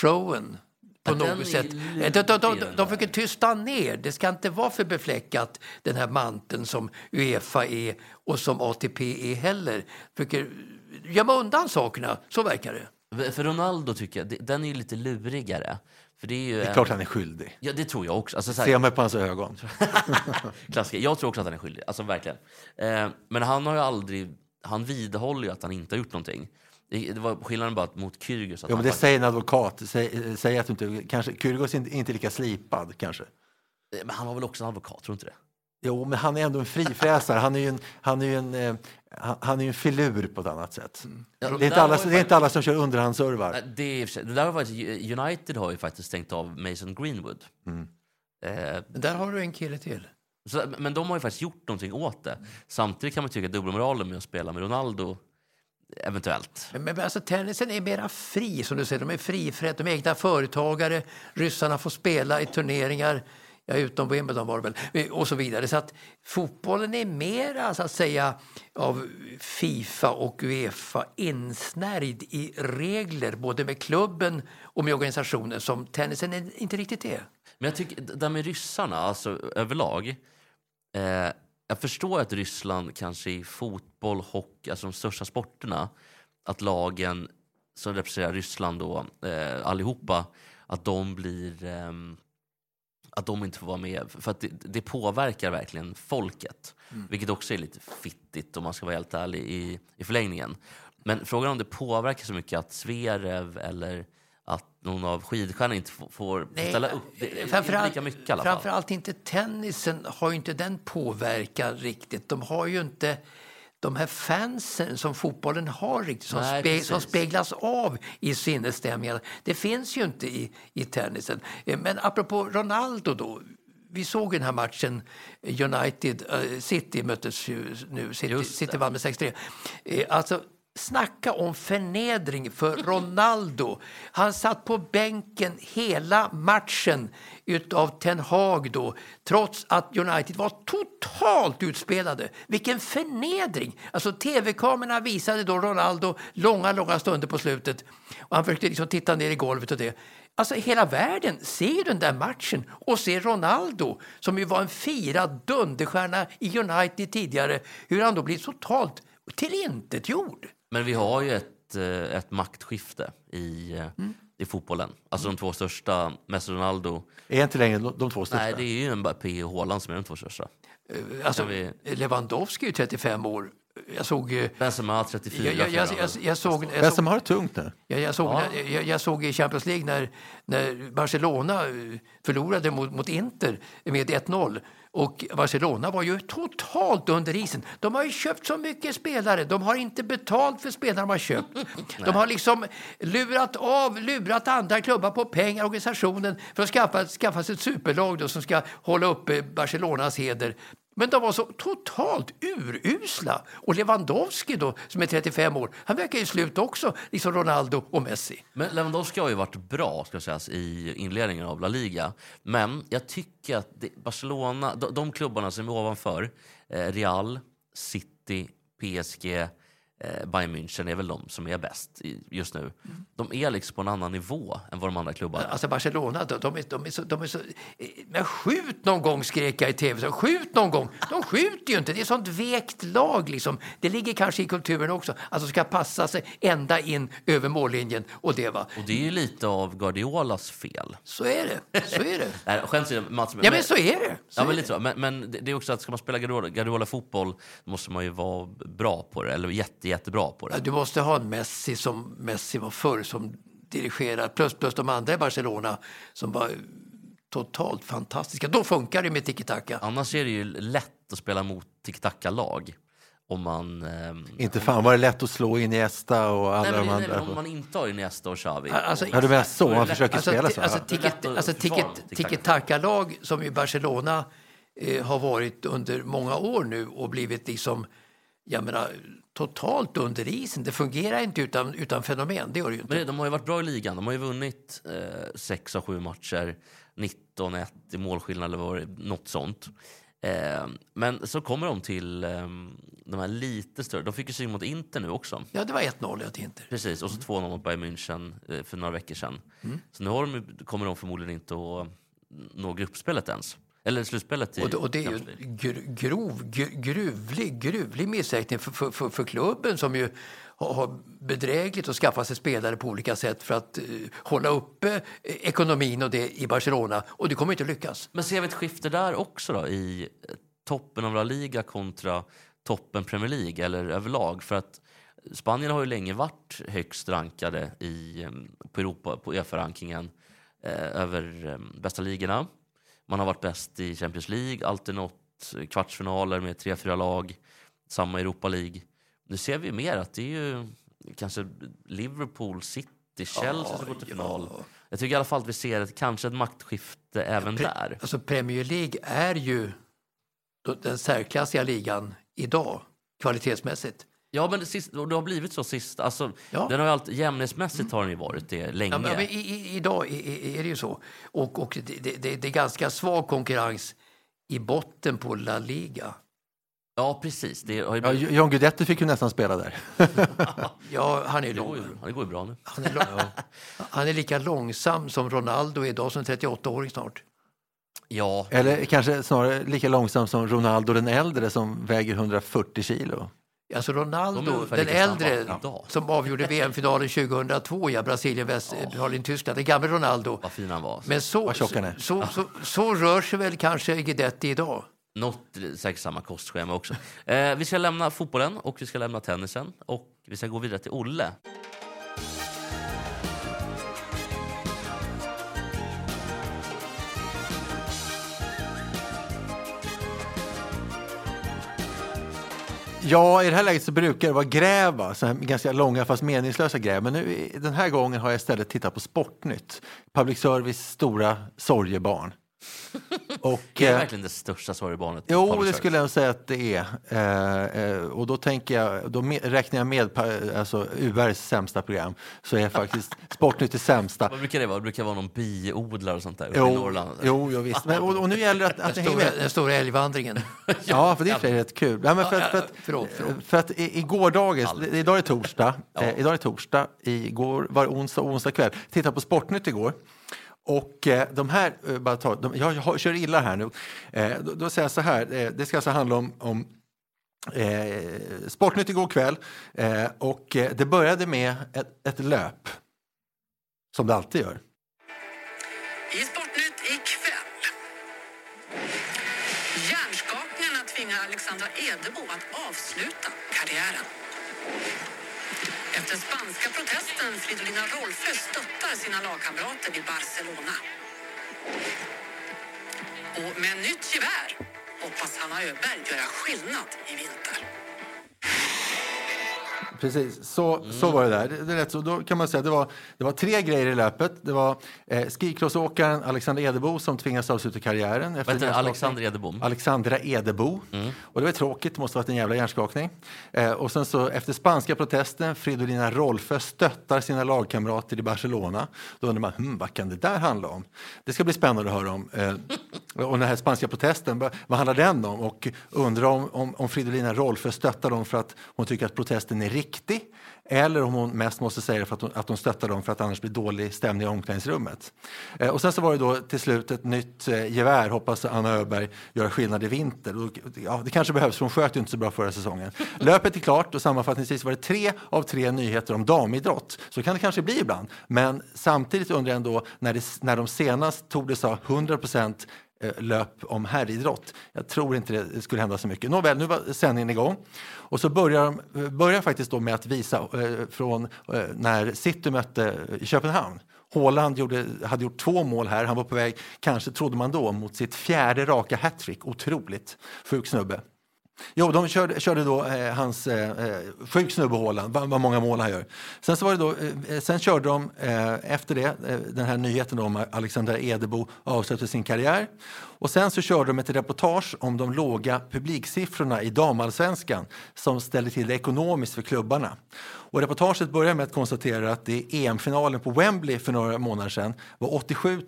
showen på något sätt. De, de, de, de försöker tysta ner. Det ska inte vara för befläckat, den här manteln som Uefa är och som ATP är heller. Försöker gömma undan sakerna, så verkar det. För Ronaldo tycker jag, den är ju lite lurigare. För det är, ju det är klart han är skyldig. Ja, det tror jag också. Alltså, så här... Se mig på hans ögon. Klassiker. Jag tror också att han är skyldig. Alltså verkligen. Eh, men han har ju aldrig... Han vidhåller ju att han inte har gjort någonting. Det var skillnaden bara mot Kyrgios. att Jo, men det faktiskt- säger en advokat. Säg, säg att du inte... Kanske, Kyrgios är inte, inte lika slipad kanske. Men han har väl också en advokat, tror du inte det? Jo, men han är ändå en frifräsare. Han är ju en, han är ju en, eh, han, är ju en filur på ett annat sätt. Ja, Det, är inte alla, var det är inte alla som kör underhandsservar. Det, är, det där var faktiskt, United har ju faktiskt stängt av Mason Greenwood. Mm. Eh, Men där har du en kille till. så, men de har ju faktiskt gjort någonting åt det. Samtidigt kan man tycka att dubbelmoralen med att spela med Ronaldo, eventuellt. Men, men alltså, tennisen är mera fri, som du säger. De är frifrätt, de är egna företagare. Ryssarna får spela i turneringar, ja, utom Wimbledon var det väl, och så vidare. Så att fotbollen är mera, så att säga, av Fifa och Uefa insnärjd i regler, både med klubben och med organisationen, som tennisen inte riktigt är. Men jag tycker, det där med ryssarna, alltså överlag. Eh, jag förstår att Ryssland kanske i fotboll, hockey, alltså de största sporterna, att lagen som representerar Ryssland då, eh, allihopa, att de blir... ehm, att de inte får vara med. För att det, det påverkar verkligen folket. Vilket också är lite fittigt om man ska vara helt ärlig i, i förlängningen. Men frågan om det påverkar så mycket att Zverev eller någon av skidstjärnorna inte får, får ställa upp. Det, inte framförallt- lika mycket. Framförallt inte tennisen har ju inte den påverkan riktigt. De har ju inte de här fansen som fotbollen har riktigt, som, Nej, spe, som speglas av i sinnesstämningarna. Det finns ju inte i, i tennisen. Eh, Men apropå Ronaldo då. Vi såg den här matchen, United, eh, City möttes ju nu, City. City vann med 6-3. Eh, Alltså, Snacka om förnedring för Ronaldo. Han satt på bänken hela matchen utav Ten Hag då, trots att United var totalt utspelade. Vilken förnedring! Alltså tv-kamerorna visade då Ronaldo långa, långa stunder på slutet. Och han försökte liksom titta ner i golvet och det. Alltså hela världen ser ju den där matchen och ser Ronaldo, som ju var en firad dunderstjärna i United tidigare, hur han då blir totalt tillintetgjord. Men vi har ju ett, eh, ett maktskifte i, eh, Mm. i fotbollen. Alltså de två största, Messi och Ronaldo. Är inte längre de, två största? Nej, det är ju Mbappé och Haaland som är de två största. Alltså, Kan vi- Lewandowski är ju 35 år. Jag såg... eh, Benzema 34. Jag, jag, jag, jag, jag såg, jag Vem såg, som har det tungt nu? jag, jag, såg, Ja. jag, jag såg i Champions League när, när Barcelona eh, förlorade mot, mot Inter med 1-0. Och Barcelona var ju totalt under isen. De har köpt så mycket spelare. De har inte betalt för spelare de har köpt. De har liksom lurat av, lurat andra klubbar på pengar, organisationen, för att skaffa, skaffa sig ett superlag då, som ska hålla uppe Barcelonas heder. Men de var så totalt urusla. Och Lewandowski då, som är 35 år, han verkar ju slut också, liksom Ronaldo och Messi. Men Lewandowski har ju varit bra ska sägas, i inledningen av La Liga. Men jag tycker att det, Barcelona, de, de klubbarna som är ovanför, eh, Real, City, PSG, Bayern München är väl de som är bäst just nu. De är liksom på en annan nivå än vad de andra klubbarna. Alltså Barcelona, de, de, är, de, är så, de är så... eh, Men skjut någon gång, skrek jag i tv. Så, skjut någon gång! De skjuter ju inte. Det är ett sånt vekt lag. Liksom. Det ligger kanske i kulturen också. De ska passa sig ända in över mållinjen. Och det, va? Och det är ju lite av Guardiolas fel. Så är det. Så är det. Nej, skämt Mats. Ja, men så är det. Så Ja, men lite så. Men, men det är också att ska man spela Guardiola, Guardiola fotboll måste man ju vara bra på det, eller jätte, jättebra på det. Ja, Du måste ha en Messi som Messi var förr som dirigerar. Plus, plus de andra i Barcelona som var totalt fantastiska. Då funkar det med tiki-taka. Annars är det ju lätt att spela mot tiki-taka-lag. Om man... ehm, Inte fan var det lätt att slå in i Esta och alla nej, men, de nej, men andra. om man inte har Iniesta och Xavi. Alltså, och- Ja, du menar så? Man lätt- försöker Alltså, spela så? alltså, alltså, tiki-taka-lag som i Barcelona eh, har varit under många år nu och blivit liksom, jag menar, totalt under isen. Det fungerar inte utan, utan fenomen, det gör det ju inte. Men de har ju varit bra i ligan. De har ju vunnit eh, sex av sju matcher. 19-1 i målskillnad eller det något sånt. Eh, men så kommer de till eh, de här lite större. De fick ju syn mot Inter nu också. Ja, det var 1-0 jag till Inter. Precis, och så 2-0 mot Bayern München eh, för några veckor sedan. Mm. Så nu har de, kommer de förmodligen inte att nå gruppspelet ens. Eller slutspelet i Och det, och det är ju grov, gr, gruvlig, gruvlig missräkning för, för, för, för klubben som ju har, bedrägligt att skaffa sig spelare på olika sätt för att eh, hålla uppe eh, ekonomin och det i Barcelona. Och det kommer inte att lyckas. Men ser vi ett skifte där också då i eh, toppen av La Liga kontra toppen Premier League eller överlag? För att Spanien har ju länge varit högst rankade i, på, Europa, på Uefa-rankingen eh, över eh, bästa ligorna. Man har varit bäst i Champions League, alltid nått kvartsfinaler med tre, fyra lag. Samma Europa League. Nu ser vi mer att det är ju kanske Liverpool, City, Chelsea som går till final. Jag tycker i alla fall att vi ser ett, kanske ett maktskifte även där. Alltså Premier League är ju den särklassiga ligan idag, kvalitetsmässigt. Ja, men det, sist, det har blivit så sist. Alltså, Ja. den har ju alltid, jämnhetsmässigt har den ju varit det länge. Ja, men, men i, i, idag är, det ju så. Och, och det, det, det är ganska svag konkurrens i botten på La Liga. Ja, precis. Det har ju Ja, John Guidetti fick ju nästan spela där. Ja, han är, lång, det går ju bra nu. han, är lång, han är lika långsam som Ronaldo är idag som 38-åring snart. Ja, Eller kanske snarare lika långsam som Ronaldo den äldre som väger 140 kilo. Alltså De Ronaldo, ungefär den äldre som avgjorde VM-finalen 2002 i Brasilien, Väst, Italien, Tyskland. Den gamle Ronaldo. vad fin han var. Men så, så, så, så, så rör sig väl kanske Guidetti idag. Något säkert samma kostschema också. Eh, vi ska lämna fotbollen och vi ska lämna tennisen och vi ska gå vidare till Olle. Ja, i det här läget så brukar det vara gräv, va? så här ganska långa fast meningslösa gräv. Men nu, den här gången har jag istället tittat på Sportnytt. Public service stora sorgebarn. Och, Det är eh, verkligen det största sorgebarnet. Jo, det service. skulle jag säga att det är. Eh, eh, och då tänker jag, då räknar jag med alltså, URs sämsta program. Så är faktiskt Sportnytt det sämsta. Vad brukar det vara? Det brukar vara någon biodlare och sånt där uppe i Jo, Norrland. jo, jo visst. Men, och, och nu gäller det att, att Den stora, med. den stora älgvandringen. Ja, för det är och rätt kul. Ja, men för, att, för, att, Förlåt, förlåt. för att i, i gårdagens, idag är torsdag, eh, idag är torsdag, igår var det onsdag, onsdag kväll. Titta på Sportnytt igår. Och eh, de här, eh, bara ta, de, jag, jag kör illa här nu. Eh, då, då säger jag så här, eh, det ska alltså handla om, om eh, Sportnytt igår kväll. Eh, och det började med ett, ett löp. Som det alltid gör. I Sportnytt ikväll. Hjärnskakningarna tvingar Alexandra Edebo att avsluta karriären. Efter spanska protesten Fridolina Rolfö stöttar sina lagkamrater i Barcelona. Och med nytt gevär hoppas Hanna Öberg göra skillnad i vinter. Precis, så, så var det där. Det, det är så då kan man säga att det var, det var tre grejer i löpet. Det var eh, skikrossåkaren Alexander Edebo som tvingas avsluta karriären. Efter hjärnskakning. Alexander Edebom? Alexandra Edebo. Och det var tråkigt, det måste ha varit en jävla hjärnskakning. Eh, och sen så efter spanska protesten, Fridolina Rolfö stöttar sina lagkamrater i Barcelona. Då undrar man, hm, vad kan det där handla om? Det ska bli spännande att höra om. Eh, och den här spanska protesten, vad, vad handlar den om? Och undrar om, om, om Fridolina Rolfö stöttar dem för att hon tycker att protesten är riktig eller om hon mest måste säga det för att hon, att hon stöttar dem för att annars blir dålig stämning i omklädningsrummet. Eh, och sen så var det då till slut ett nytt eh, gevär, hoppas Anna Öberg göra skillnad i vinter. Och, ja, det kanske behövs, för hon sköt ju inte så bra förra säsongen. Löpet är klart och sammanfattningsvis var det tre av tre nyheter om damidrott. Så kan det kanske bli ibland. Men samtidigt undrar jag ändå, när, det, när de senast tog det sa 100 procent Eh, löp om herridrott. Jag tror inte det skulle hända så mycket. Nåväl, nu var sändningen igång. Och så börjar de eh, börjar faktiskt då med att visa eh, från eh, när City mötte eh, Köpenhamn. Haaland gjorde, hade gjort två mål här. Han var på väg, kanske trodde man då, mot sitt fjärde raka hattrick. Otroligt. Sjuk snubbe. Jo, de körde, körde då eh, hans eh, eh sjuk snubbe Haaland, vad, vad många mål han gör. Sen, så var det då, eh, eh sen körde de eh, efter det, eh, den här nyheten om att Alexander Edebo avslutade sin karriär. Och sen så körde de ett reportage om de låga publiksiffrorna i damallsvenskan som ställde till det ekonomiskt för klubbarna. Och reportaget börjar med att konstatera att det i EM-finalen på Wembley för några månader sedan var 87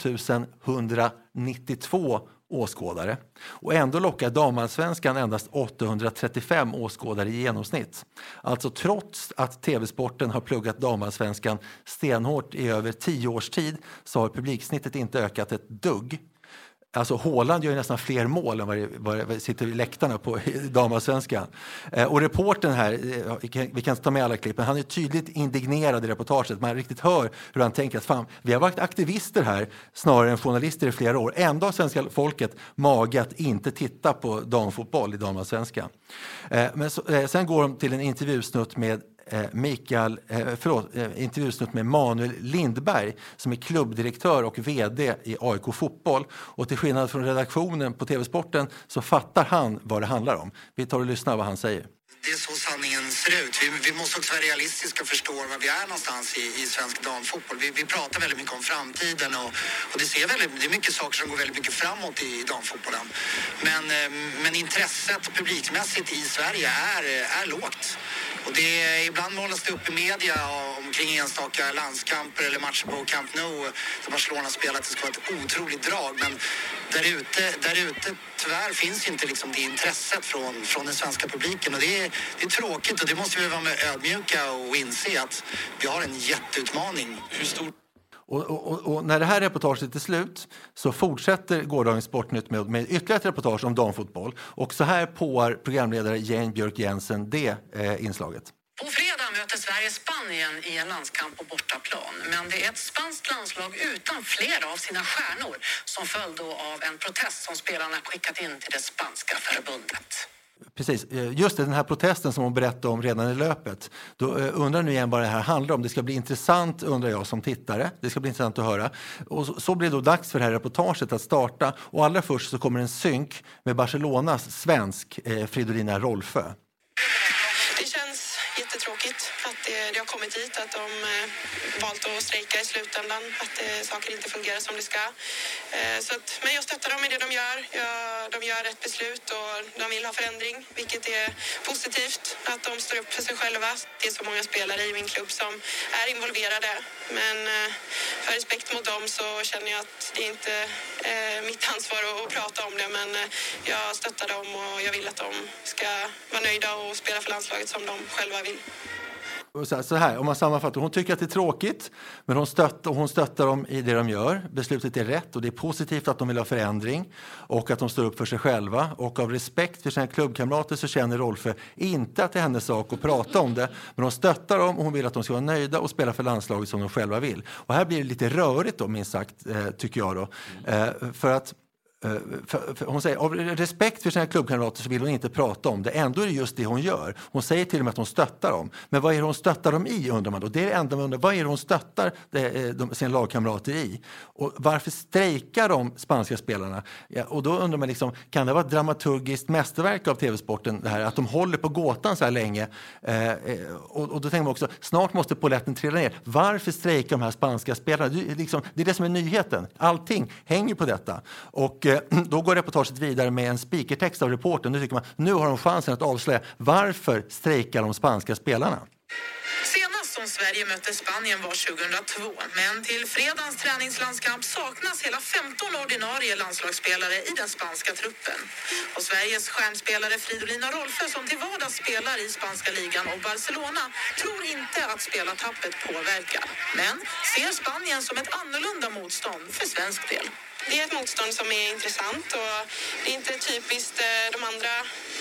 192 åskådare. Och ändå lockar damallsvenskan endast 835 åskådare i genomsnitt. Alltså trots att tv-sporten har pluggat damallsvenskan stenhårt i över tio års tid så har publiksnittet inte ökat ett dugg. Alltså Haaland gör ju nästan fler mål än vad det, vad det sitter i läktarna på i damallsvenskan. Eh, och reporten här, eh, vi kan, vi kan inte ta med alla klipp, men han är tydligt indignerad i reportaget. Man riktigt hör hur han tänker att fan, vi har varit aktivister här snarare än journalister i flera år. Ändå har svenska folket mage att inte titta på damfotboll i damallsvenskan. Eh, men så, eh, sen går de till en intervjusnutt med Eh, Mikael, eh, förlåt, eh, intervjusnutt med Manuel Lindberg som är klubbdirektör och VD i AIK Fotboll. Och till skillnad från redaktionen på TV-sporten så fattar han vad det handlar om. Vi tar och lyssnar vad han säger det är så sanningen ser ut. Vi, vi, måste också vara realistiska och förstå var vi är någonstans i, i svensk damfotboll. Vi, vi pratar väldigt mycket om framtiden och, och det, ser väldigt, det är mycket saker som går väldigt mycket framåt i, i damfotbollen. Men, eh, men intresset publikmässigt i Sverige är, är lågt. Och det, är, ibland målas det upp i media omkring enstaka landskamper eller matcher på Camp Nou där Barcelona spelat. Det ska vara ett otroligt drag. Men där ute, där ute tyvärr finns inte liksom det intresset från, från den svenska publiken. Och det är, det är tråkigt och det måste vi vara med ödmjuka och inse att vi har en jätteutmaning. Hur stor och, och, och, när det här reportaget är slut så fortsätter gårdagens Sportnytt med, med ytterligare ett reportage om damfotboll. Och så här påar programledare Jane Björk Jensen det eh, inslaget. På fredag möter Sverige Spanien i en landskamp på bortaplan. Men det är ett spanskt landslag utan flera av sina stjärnor som följd av en protest som spelarna skickat in till det spanska förbundet. Precis, eh, just det, den här protesten som hon berättade om redan i löpet. Då eh, undrar nu igen vad det här handlar om. Det ska bli intressant undrar jag som tittare. Det ska bli intressant att höra. Och så, så blir det då dags för det här reportaget att starta. Och allra först så kommer en synk med Barcelonas svensk eh, Fridolina Rolfö jättetråkigt det, det har kommit dit, att de eh, valt att strejka i slutändan, att eh, saker inte fungerar som det ska. Eh, så att, men jag stöttar dem i det de gör. Jag, de gör rätt beslut och de vill ha förändring, vilket är positivt. Att de står upp för sig själva. Det är så många spelare i min klubb som är involverade. Men för respekt mot dem så känner jag att det inte är mitt ansvar att, prata om det. Men jag stöttar dem och jag vill att de ska vara nöjda och spela för landslaget som de själva vill så här, så här, om man sammanfattar, hon tycker att det är tråkigt, men hon stöttar, hon stöttar dem i det de gör. Beslutet är rätt och det är positivt att de vill ha förändring och att de står upp för sig själva. Och av respekt för sina klubbkamrater så känner Rolfö inte att det är hennes sak att prata om det, men hon stöttar dem och hon vill att de ska vara nöjda och spela för landslaget som de själva vill. Och här blir det lite rörigt då, minst sagt, eh, tycker jag då. Eh, för att Eh, för, för hon säger av respekt för sina klubbkamrater så vill hon inte prata om det. Ändå är det just det hon gör. Hon säger till och med att hon stöttar dem. Men vad är det hon stöttar dem i undrar man då. Det är det enda man undrar. Vad är det hon stöttar det, de, sina lagkamrater i? Och varför strejkar de spanska spelarna? Ja, och då undrar man liksom, kan det vara ett dramaturgiskt mästerverk av tv-sporten det här att de håller på gåtan så här länge? Eh, och, och, då tänker man också, snart måste poletten trilla ner. Varför strejkar de här spanska spelarna? Det, liksom, det är det som är nyheten. Allting hänger på detta. Och Eh, då går reportaget vidare med en speakertext av reporten. Nu tycker man nu har de chansen att avslöja varför strejkar de spanska spelarna. Senast som Sverige mötte Spanien var 2002. Men till fredagens träningslandskamp saknas hela 15 ordinarie landslagsspelare i den spanska truppen. Och Sveriges stjärnspelare Fridolina Rolfö som till vardags spelar i spanska ligan och Barcelona tror inte att spelartappet påverkar. Men ser Spanien som ett annorlunda motstånd för svensk del. Det är ett motstånd som är intressant och det är inte typiskt eh, de andra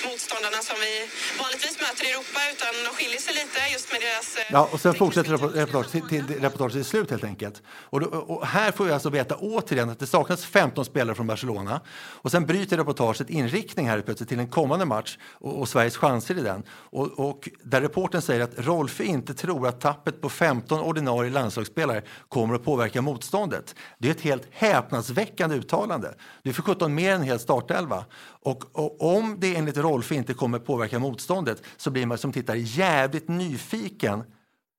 motståndarna som vi vanligtvis möter i Europa utan de skiljer sig lite just med deras... Eh, ja, och sen fortsätter reportaget till, till reportaget är slut helt enkelt. Och, då, och, här får vi alltså veta återigen att det saknas 15 spelare från Barcelona. Och sen bryter reportaget inriktning här plötsligt till en kommande match och, och Sveriges chanser i den. Och, och där reporten säger att Rolf inte tror att tappet på 15 ordinarie landslagsspelare kommer att påverka motståndet. Det är ett helt häpnadsväckande uttalande. Det är för 17 mer än en hel startelva. Och, och, om det enligt Rolf inte kommer påverka motståndet så blir man som tittare jävligt nyfiken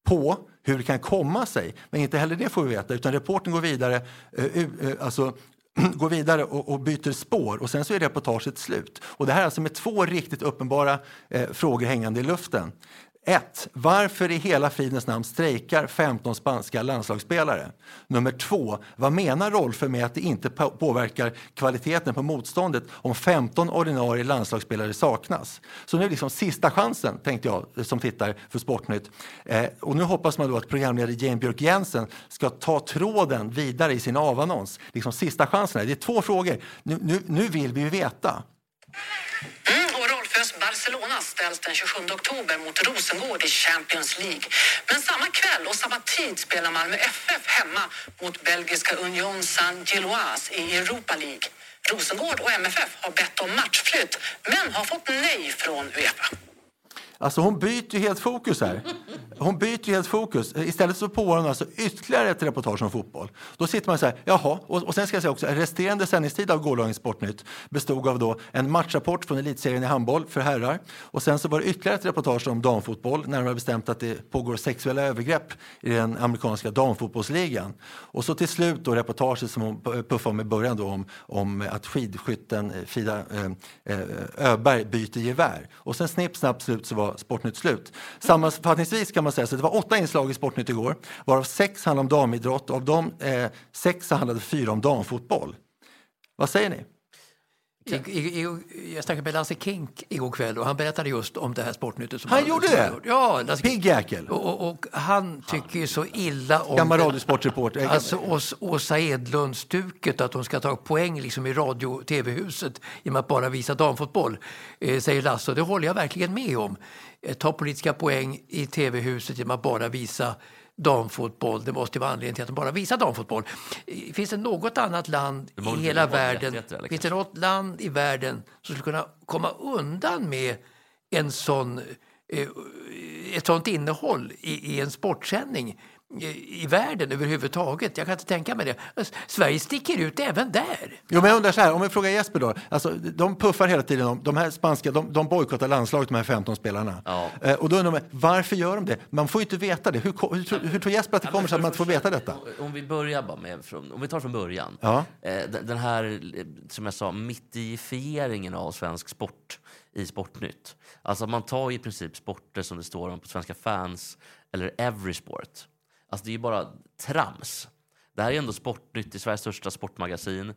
på hur det kan komma sig. Men inte heller det får vi veta, utan reporten går vidare, uh, uh, alltså, går vidare och, och, byter spår och sen så är reportaget slut. Och det här är alltså med två riktigt uppenbara eh, frågor hängande i luften. 1. Varför i hela fridens namn strejkar 15 spanska landslagsspelare? Nummer 2. Vad menar Rolfö med att det inte påverkar kvaliteten på motståndet om 15 ordinarie landslagsspelare saknas? Så nu är liksom sista chansen, tänkte jag som tittar för Sportnytt. Eh, och nu hoppas man då att programledare Jane Björk Jensen ska ta tråden vidare i sin avannons. Liksom sista chansen. Det är två frågor. Nu, nu, nu vill vi ju veta. Barcelona ställs den 27 oktober mot Rosengård i Champions League. Men samma kväll och samma tid spelar Malmö FF hemma mot belgiska Union Saint-Gilloise i Europa League. Rosengård och MFF har bett om matchflytt men har fått nej från Uefa. Alltså hon byter ju helt fokus här. Hon byter ju helt fokus. Istället så pågår hon alltså ytterligare ett reportage om fotboll. Då sitter man så här, jaha, och, och sen ska jag säga också, resterande sändningstid av gårdagens Sportnytt bestod av då en matchrapport från elitserien i handboll för herrar och sen så var det ytterligare ett reportage om damfotboll, närmare bestämt att det pågår sexuella övergrepp i den amerikanska damfotbollsligan. Och så till slut då reportaget som hon puffade om i början då om, om att skidskytten eh, Frida eh, eh, Öberg byter gevär. Och sen snipp, snapp, slut så var Sportnytt slut. Sammanfattningsvis kan man säga så det var åtta inslag i Sportnytt igår, varav sex handlade om damidrott och av dem eh, sex handlade fyra om damfotboll. Vad säger ni? I, i, i, jag snackade med Lasse Kink igår kväll och han berättade just om det här sportnyttet. Som Han gjorde som det? Ja, Lasse Pigg jäkel. Och, och, han tycker ju så illa om... Gammal radiosportreporter. Alltså Ås, Åsa Edlund-stuket, att de ska ta poäng liksom i radio tv-huset genom att bara visa damfotboll, eh, säger Lasse. Och det håller jag verkligen med om. Eh, ta politiska poäng i tv-huset genom att bara visa damfotboll. Det måste vara anledningen till att de bara visar damfotboll. Finns det något annat land i hela världen, eller finns det något land i världen som skulle kunna komma undan med en sån, eh, ett sånt innehåll i, i en sportsändning i, världen överhuvudtaget? Jag kan inte tänka mig det. Sverige sticker ut även där. Jo, men jag undrar så här, om vi frågar Jesper då. Alltså, de puffar hela tiden om, de här spanska, de, de bojkottar landslaget, de här 15 spelarna. Ja. Eh, och då undrar man, varför gör de det? Man får ju inte veta det. Hur, hur, tror- hur tror Jesper att det kommer sig att man inte får veta detta? Om vi börjar bara med, från, om vi tar från början. Ja. Eh, den, här, som jag sa, mittifieringen av svensk sport i Sportnytt. Alltså man tar i princip sporter som det står om på Svenska fans eller Every Sport. Alltså det är ju bara trams. Det här är ändå Sportnytt i Sveriges största sportmagasin.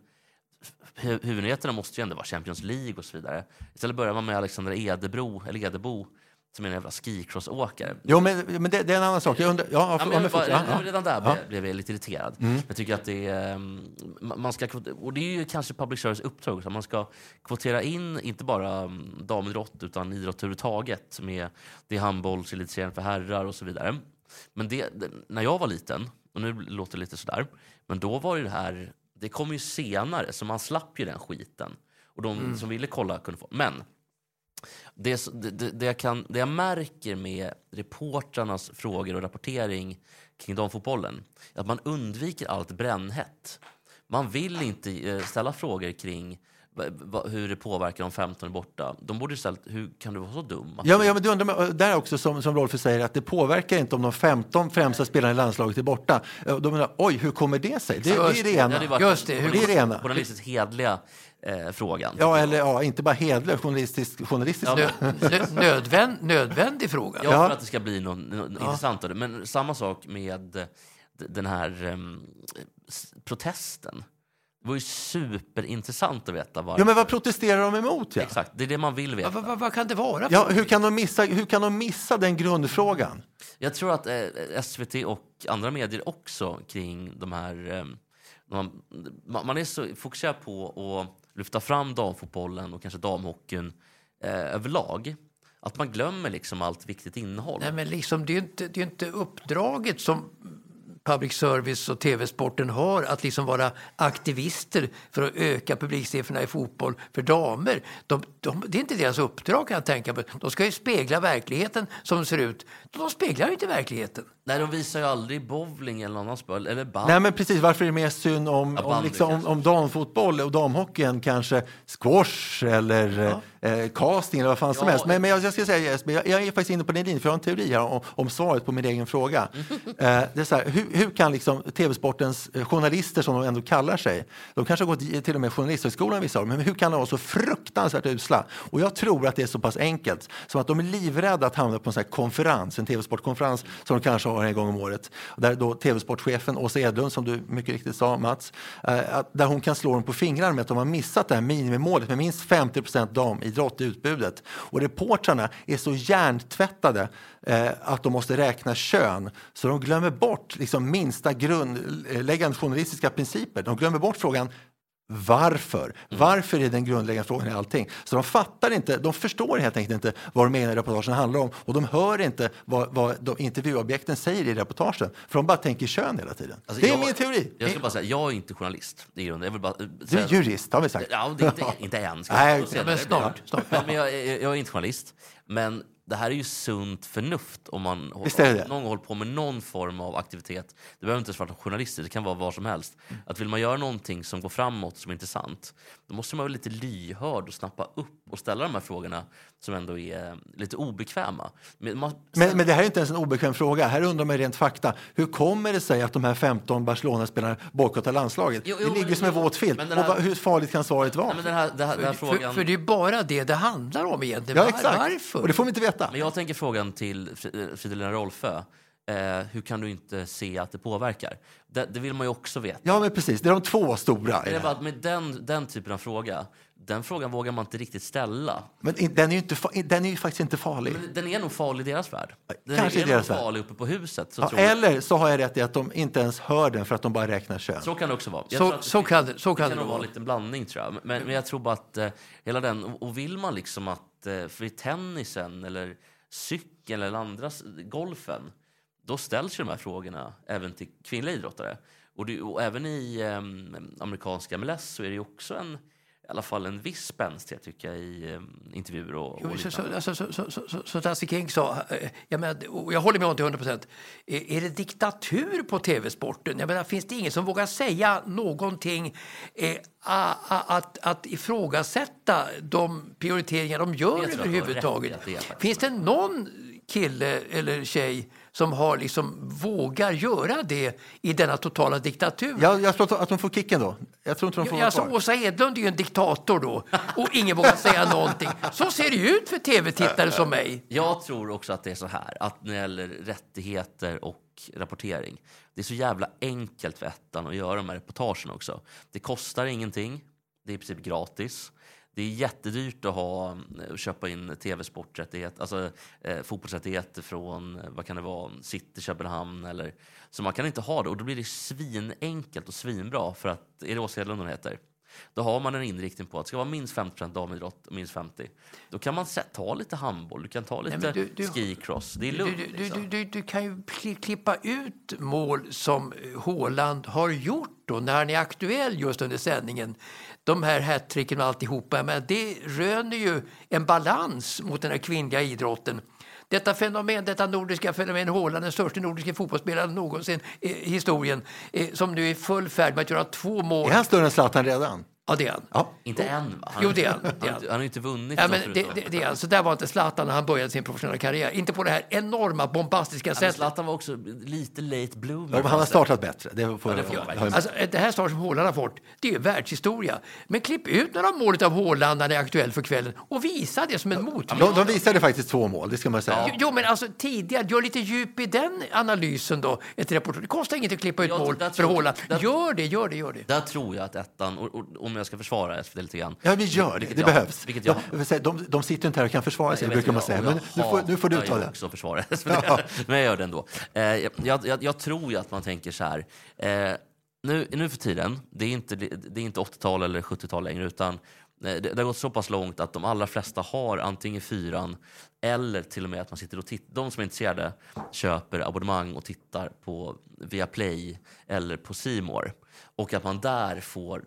Hu- Huvudnyheterna måste ju ändå vara Champions League och så vidare. Istället börjar man med Alexander Edebro, eller Edebo, som är en jävla skicrossåkare. Jo, men, men det, det är en annan sak. Jag undrar, ja, Ja, men bara, ja. Redan där Ja. Mm. blev, jag lite irriterad. Jag tycker att det är, ehm, ma- man ska, och det är ju kanske public service uppdrag, också, man ska kvotera in inte bara mm, damidrott utan idrott överhuvudtaget. Med, det är handbollselitserien för herrar och så vidare. Men det, när jag var liten, och nu låter det lite sådär, men då var det här, det kom ju senare så man slapp ju den skiten. Och de Mm. som ville kolla kunde få. Men det, det, det, jag kan, det jag märker med reportrarnas frågor och rapportering kring damfotbollen är att man undviker allt brännhett. Man vill inte eh, ställa frågor kring hur det påverkar om 15 är borta. De borde istället, hur kan du vara så dum? att Ja, men, ja, men du undrar, där också som, som Rolf säger att det påverkar inte om de 15 främsta spelarna i landslaget är borta. Eh, De undrar, oj, hur kommer det sig? Det, det är det Ja, ena. det var Just det, hur- Det är det ena. journalistiskt hedliga eh, frågan. Ja, eller ja, inte bara hedlig, journalistisk. journalistisk. Ja, Nö, nö, nödvänd, nödvändig fråga. Ja, Ja. för att det ska bli något, något intressant av det. Men samma sak med eh, den här s- protesten. Det var ju superintressant att veta varför. Ja, men vad protesterar de emot? Ja? Exakt, det är det man vill veta. Vad, vad, vad kan det vara? för Ja, hur, kan de missa, hur kan de missa den grundfrågan? Jag tror att eh, SVT och andra medier också kring de här... Eh, man, man man är så fokuserad på att lyfta fram damfotbollen och kanske damhockeyn eh, överlag att man glömmer liksom allt viktigt innehåll. Nej, men liksom, det är inte, det är ju inte uppdraget som public service och tv-sporten har att liksom vara aktivister för att öka publiksiffrorna i fotboll för damer. De, de, det är inte deras uppdrag kan jag tänka på. De ska ju spegla verkligheten som den ser ut. De speglar ju inte verkligheten. Nej, de visar ju aldrig bowling eller någon annan spel, eller band. Nej, men precis. Varför är det mer synd om, Ja, om, liksom, om, om damfotboll och damhockeyn kanske squash eller eh, casting eller vad fan som Ja, helst. Men, men jag, jag ska säga Jesper, jag, jag är faktiskt inne på din linje för jag har en teori här om, om svaret på min egen fråga. eh, det är så här, hur, hur kan liksom tv-sportens eh, journalister som de ändå kallar sig, de kanske har gått till och med journalisthögskolan vissa av men hur kan de vara så fruktansvärt usla? Och jag tror att det är så pass enkelt som att de är livrädda att hamna på en sån här konferens, en tv-sportkonferens som de kanske har en gång om året. Där då tv-sportchefen Åsa Edlund, som du mycket riktigt sa Mats, eh, där hon kan slå dem på fingrarna med att de har missat det här minimimålet med minst 50 damidrott i i utbudet. Och reportrarna är så hjärntvättade eh, att de måste räkna kön så de glömmer bort liksom, minsta grundläggande journalistiska principer. De glömmer bort frågan varför? Varför är den grundläggande frågan i allting? Så de fattar inte, de förstår helt enkelt inte vad de menar i reportagen handlar om och de hör inte vad, vad de intervjuobjekten säger i reportagen för de bara tänker kön hela tiden. Alltså, det är jag- min teori. Jag ska bara säga, jag är inte journalist i grunden. Jag vill bara, eh, Du är jurist har vi sagt. Ja, det är inte, inte än. Nej, men snart, snart. Men, men jag, jag är inte journalist. Men det här är ju sunt förnuft om man håller- någon håller på med någon form av aktivitet. Det behöver inte ens vara journalister, det kan vara vad som helst. Att vill man göra någonting som går framåt, som är intressant, då måste man vara lite lyhörd och snappa upp och ställa de här frågorna som ändå är lite obekväma. Men, man, Men, men det här är inte ens en obekväm fråga. Här undrar man rent fakta. Hur kommer det sig att de här 15 Barcelona-spelarna bojkottar landslaget? Jo, jo, det ligger men- som en våt filt. här- hur farligt kan svaret vara? nej, men den här, den här, den här För, frågan... för det är bara det det handlar om egentligen. ja, exakt. Varför? Och det får vi inte veta. Men jag tänker frågan till Fri- Fridolina Rolfö. Eh, hur kan du inte se att det påverkar? Det, det vill man ju också veta. Ja, men precis. Det är de två stora. Det är bara med den, den typen av fråga, den frågan vågar man inte riktigt ställa. Men den är ju, inte, den är ju faktiskt inte farlig. Men den är nog farlig i deras värld. Den Kanske i är deras nog värld. farlig uppe på huset. Så, Ja, tror jag. eller så har jag rätt i att de inte ens hör den för att de bara räknar kön. så kan det också vara. Jag Så- tror att så kan det- så kan det det nog vara en liten blandning tror jag. Men, men jag tror bara att eh, hela den, och, vill man liksom att, eh, för i tennisen eller cykeln eller andra, golfen, då ställs ju de här frågorna även till kvinnliga idrottare. Och, det, och även i eh, amerikanska MLS så är det ju också en, i alla fall en viss spänstighet tycker jag i eh, intervjuer och, Jo, och så, så, alltså, så, så, så, så, Tassie King sa, eh, jag, menar, jag håller med honom till 100 procent, är, är det diktatur på tv-sporten? Jag menar, finns det ingen som vågar säga någonting, eh, a, a, att, att ifrågasätta de prioriteringar de gör överhuvudtaget? Finns det någon kille eller tjej som har liksom vågar göra det i denna totala diktatur? Jag, jag tror att de får kicken då. Jag tror inte de får Ja, alltså. Åsa Edlund är ju en diktator då och ingen vågar säga någonting. Så ser det ju ut för tv-tittare som mig. Jag tror också att det är så här, att när det gäller rättigheter och rapportering, det är så jävla enkelt för ettan att göra de här reportagen också. Det kostar ingenting, det är i princip gratis. Det är jättedyrt att ha, eh, köpa in tv-sporträttigheter, alltså eh, fotbollsrättigheter från, eh, vad kan det vara, City, Köpenhamn eller... Så man kan inte ha det och då blir det svinenkelt och svinbra för att, är det Åsa Hedlund hon heter? Då har man en inriktning på att det ska vara minst 50 damidrott och minst 50. Då kan man ta lite handboll, du kan ta lite men du- skicross. Det är lugnt. du, du, liksom. du, du, kan ju kli- klippa ut mål som Håland har gjort då, när han är aktuell just under sändningen. De här hattricken och alltihopa, men det röner ju en balans mot den här kvinnliga idrotten. Detta fenomen, detta nordiska fenomen, Håland, den största nordiska fotbollsspelaren någonsin i historien, eh, som nu är i full färd med att göra två mål. Är han större än Zlatan redan? Ja, det är han. Ja. Inte än, va? Han, Jo, det är han. Det är han, han. inte- han har ju inte vunnit. Ja, men det, det, det är alltså, där var inte Zlatan när han började sin professionella karriär. Inte på det här enorma, bombastiska Ja, sättet. Zlatan var också lite late bloomer. Ja, men han har startat bättre. Det får, Ja, det får man verkligen. Alltså, det här start som Håland har fått, det är ju världshistoria. Men klipp ut några mål av Håland när det är aktuellt för kvällen och visa det som en motvikt. de, de visade faktiskt två mål, det ska man säga. Jo, Jo, men alltså tidigare, gör lite djup i den analysen då. Ett reportage. Det kostar inget att klippa ut mål för Håland. Gör det, gör det, gör det. Där tror jag att ettan, och, och, om jag ska försvara SVT lite grann. Ja, vi gör det. Det jag- behövs. Vilket Ja, jag, jag säga, de, de sitter inte här och kan försvara sig, jag brukar man säga. Men jag nu får, nu får du ta det. också försvara SVT. Men jag gör det ändå. Eh, jag, jag, jag tror ju att man tänker så här. Eh, nu, nu för tiden, det är inte, det är inte 80-tal eller 70-tal längre, utan eh, det, det har gått så pass långt att de allra flesta har antingen fyran eller till och med att man sitter och tittar. De som är intresserade köper abonnemang och tittar på Viaplay eller på Simor och att man där får,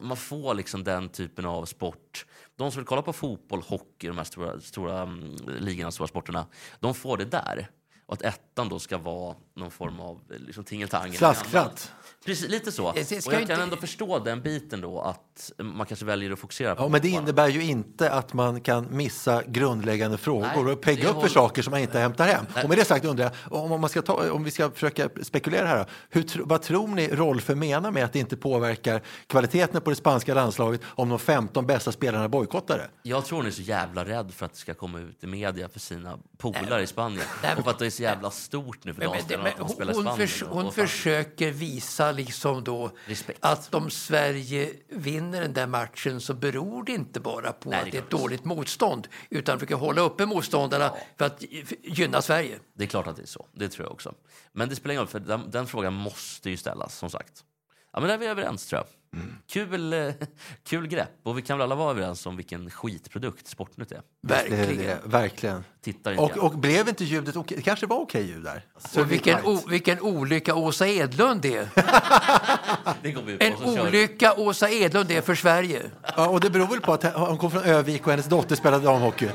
man får liksom den typen av sport. De som vill kolla på fotboll, hockey, de här stora, stora mm, ligorna, stora sporterna, de får det där. Och att ettan då ska vara någon form av liksom, tingeltangel. Flasktratt. Precis, lite så. Det ska Och jag inte- kan ändå förstå den biten då, att man kanske väljer att fokusera på Ja, men det bara. innebär ju inte att man kan missa grundläggande frågor Nej, och pegga upp för håller- saker som man inte hämtar hem. Nej. Och med det sagt undrar jag, om, man ska ta, om vi ska försöka spekulera här, hur, vad tror ni Rolfö menar med att det inte påverkar kvaliteten på det spanska landslaget om de 15 bästa spelarna bojkottar det? Jag tror hon är så jävla rädd för att det ska komma ut i media för sina polare i Spanien. Nej, men- och för att det är så jävla stort nu för damspelarna att de spelar i hon, Spanien. förs- hon fan- försöker visa liksom då Respekt. att om Sverige vinner den där matchen så beror det inte bara på Nej, att det är ett dåligt motstånd utan försöker hålla uppe motståndarna för att gynna Sverige. Det är klart att det är så. Det tror jag också. Men det spelar ingen roll, för den, den frågan måste ju ställas, som sagt. Ja, men där är vi överens, tror jag. Kul, eh, kul grepp. Och vi kan väl alla vara överens om vilken skitprodukt Sportnytt är. Det är Verkligen. det, verkligen. Tittar inte Och, och blev inte ljudet okej? Det kanske var okej ljud där? Så Och vilken, o, vilken olycka Åsa Edlund är. Det går vi ut på. En så kör vi. olycka Åsa Edlund är för Sverige. Ja, och det beror väl på att hon kom från Övik och hennes dotter spelade damhockey.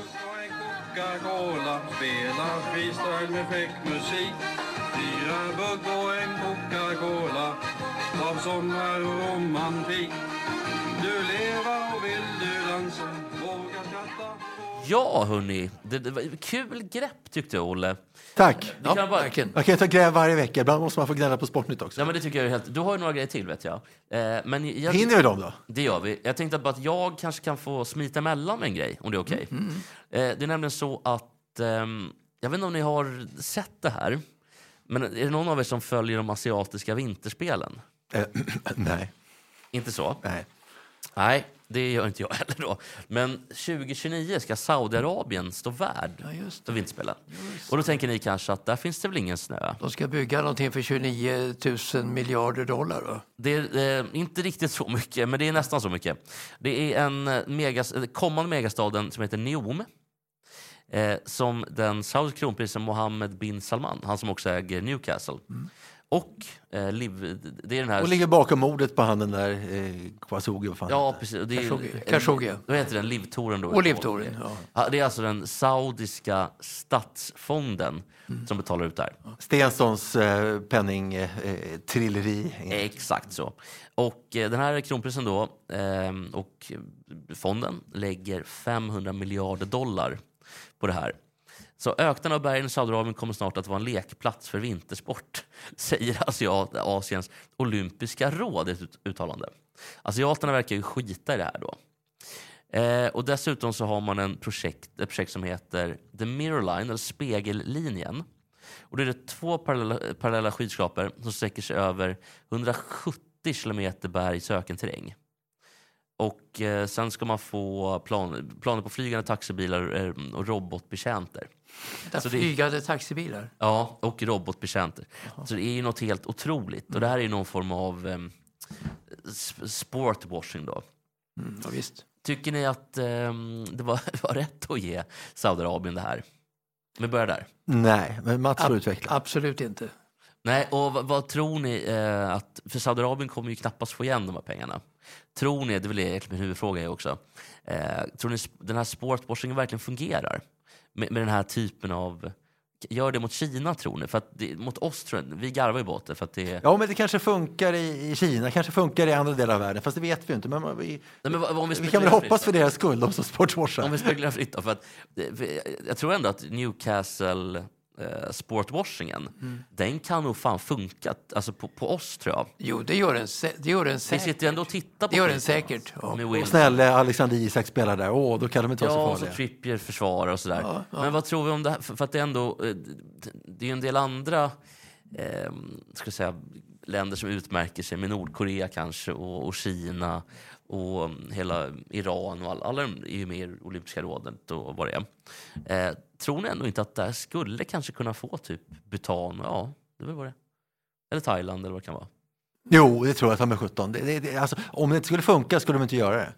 Coca-Cola spelar freestyle med fräck musik. Fyra bugg och en sommar och romantik. Du leva och vill du dansa, våga skratta. Ja, hörni. Det, det var kul grepp tyckte jag, Olle. Tack. Vi kan bara, Verkligen. Man kan inte gräva varje vecka. Ibland måste man få gnälla på Sportnytt också. Ja, men det tycker jag är helt... Du har ju några grejer till, vet jag. Eh, men jag Hinner vi dem då? Det gör vi. Jag tänkte bara att jag kanske kan få smita emellan med en grej, om det är okej. Eh, det är nämligen så att... ehm, jag vet inte om ni har sett det här. Men är det någon av er som följer de asiatiska vinterspelen? Eh, nej. Inte så? nej. Nej, det gör inte jag heller då. Men 2029 ska Saudiarabien stå värd just för vinterspelen. Och då tänker ni kanske att där finns det väl ingen snö? De ska bygga någonting för 29 000 miljarder dollar. Va? Det är eh, inte riktigt så mycket, men det är nästan så mycket. Det är en eh, megas, eh, kommande megastaden som heter Neom. Eh, som den saudiske kronprinsen Mohammed bin Salman, han som också äger Newcastle. Och eh, liv, det är den här... Och ligger bakom mordet på han den där eh, Kwasugi. vad fan Ja, precis. Det är, Khashoggi. Khashoggi. Vad heter den? Livtoren då? Och livtoren, ja. Ja, det är alltså den saudiska statsfonden som betalar ut det här. Stenssons eh, penningtrilleri. Eh, trilleri. Exakt så. Och eh, den här kronprinsen då eh, och fonden lägger 500 miljarder dollar på det här. Så öknen av bergen i Saudiarabien kommer snart att vara en lekplats för vintersport, säger Asiens olympiska råd i ett uttalande. Asiaterna verkar ju skita i det här då. Eh, och dessutom så har man en projekt, ett projekt som heter The Mirror Line, eller Spegellinjen. Och det är det två parallella, parallella skyskrapor som sträcker sig över 170 kilometer bergs ökenterräng. Och eh, sen ska man få plan, planer på flygande taxibilar eh, och robotbetjänter. Så det- flygande taxibilar. Ja, och robotbetjänter. Så det är ju något helt otroligt. Och det här är ju någon form av um, sportwashing då. Mm, ja, visst. Tycker ni att ehm, det var, var rätt att ge Saudiarabien det här? Vi börjar där. Nej, men Mats får utveckla. Absolut inte. Nej, och vad, vad tror ni eh, att... För Saudiarabien kommer ju knappast få igen de här pengarna. Tror ni, det är väl egentligen min huvudfråga också, eh, tror ni den här sportwashingen verkligen fungerar? Med, med den här typen av... Gör det mot Kina tror ni? För att det, mot oss tror jag, vi garvar ju åt det för att det är... Ja, men det kanske funkar i, i Kina, kanske funkar i andra delar av världen, fast det vet vi inte. Men man- vi, Nej, men om vi vi kan väl hoppas för deras skull, de som sportwashar. Om vi spekulerar fritt då, för att för jag- jag tror ändå att Newcastle eh, sportwashingen, Mm. den kan nog fan funka alltså på, på oss tror jag. Jo, det gör den, det gör den Vi säkert. sitter ju ändå och tittar på Det gör den säkert. alltså, Ja. Och snälla Alexander Isak spelar där, åh, då kan de inte vara Ja, så och så farliga. Trippier försvarar och sådär. Ja, ja. Men vad tror vi om det här? För, för att det är ändå, eh, det är ju en del andra eh, ska jag säga, länder som utmärker sig med Nordkorea kanske och, och Kina och mm, hela Iran och alla, alla är ju med i Olympiska rådet och vad det är. Eh, tror ni ändå inte att det här skulle kanske kunna få typ Bhutan, ja, det är vad det är. Eller Thailand eller vad det kan vara. Jo, det tror jag, ta med 17. Det, det, det, alltså, om det inte skulle funka skulle de inte göra det.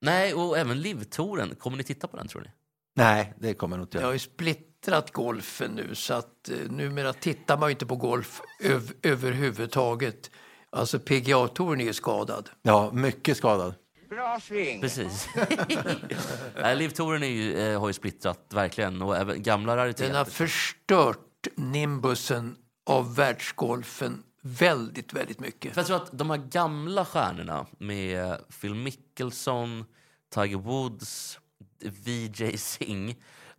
Nej, och även Livtoren, kommer ni titta på den tror ni? Nej, det kommer jag nog inte Jag har göra. Splittrat golfen nu så att eh, numera tittar man ju inte på golf öv, överhuvudtaget. Alltså PGA-touren är ju skadad. Ja, mycket skadad. Precis. Nej, Livtoren är ju, eh, har ju splittrat verkligen och även gamla rariteter. Den har förstört nimbusen av världsgolfen väldigt, väldigt mycket. För jag tror att de här gamla stjärnorna med Phil Mickelson, Tiger Woods, VJ Singh,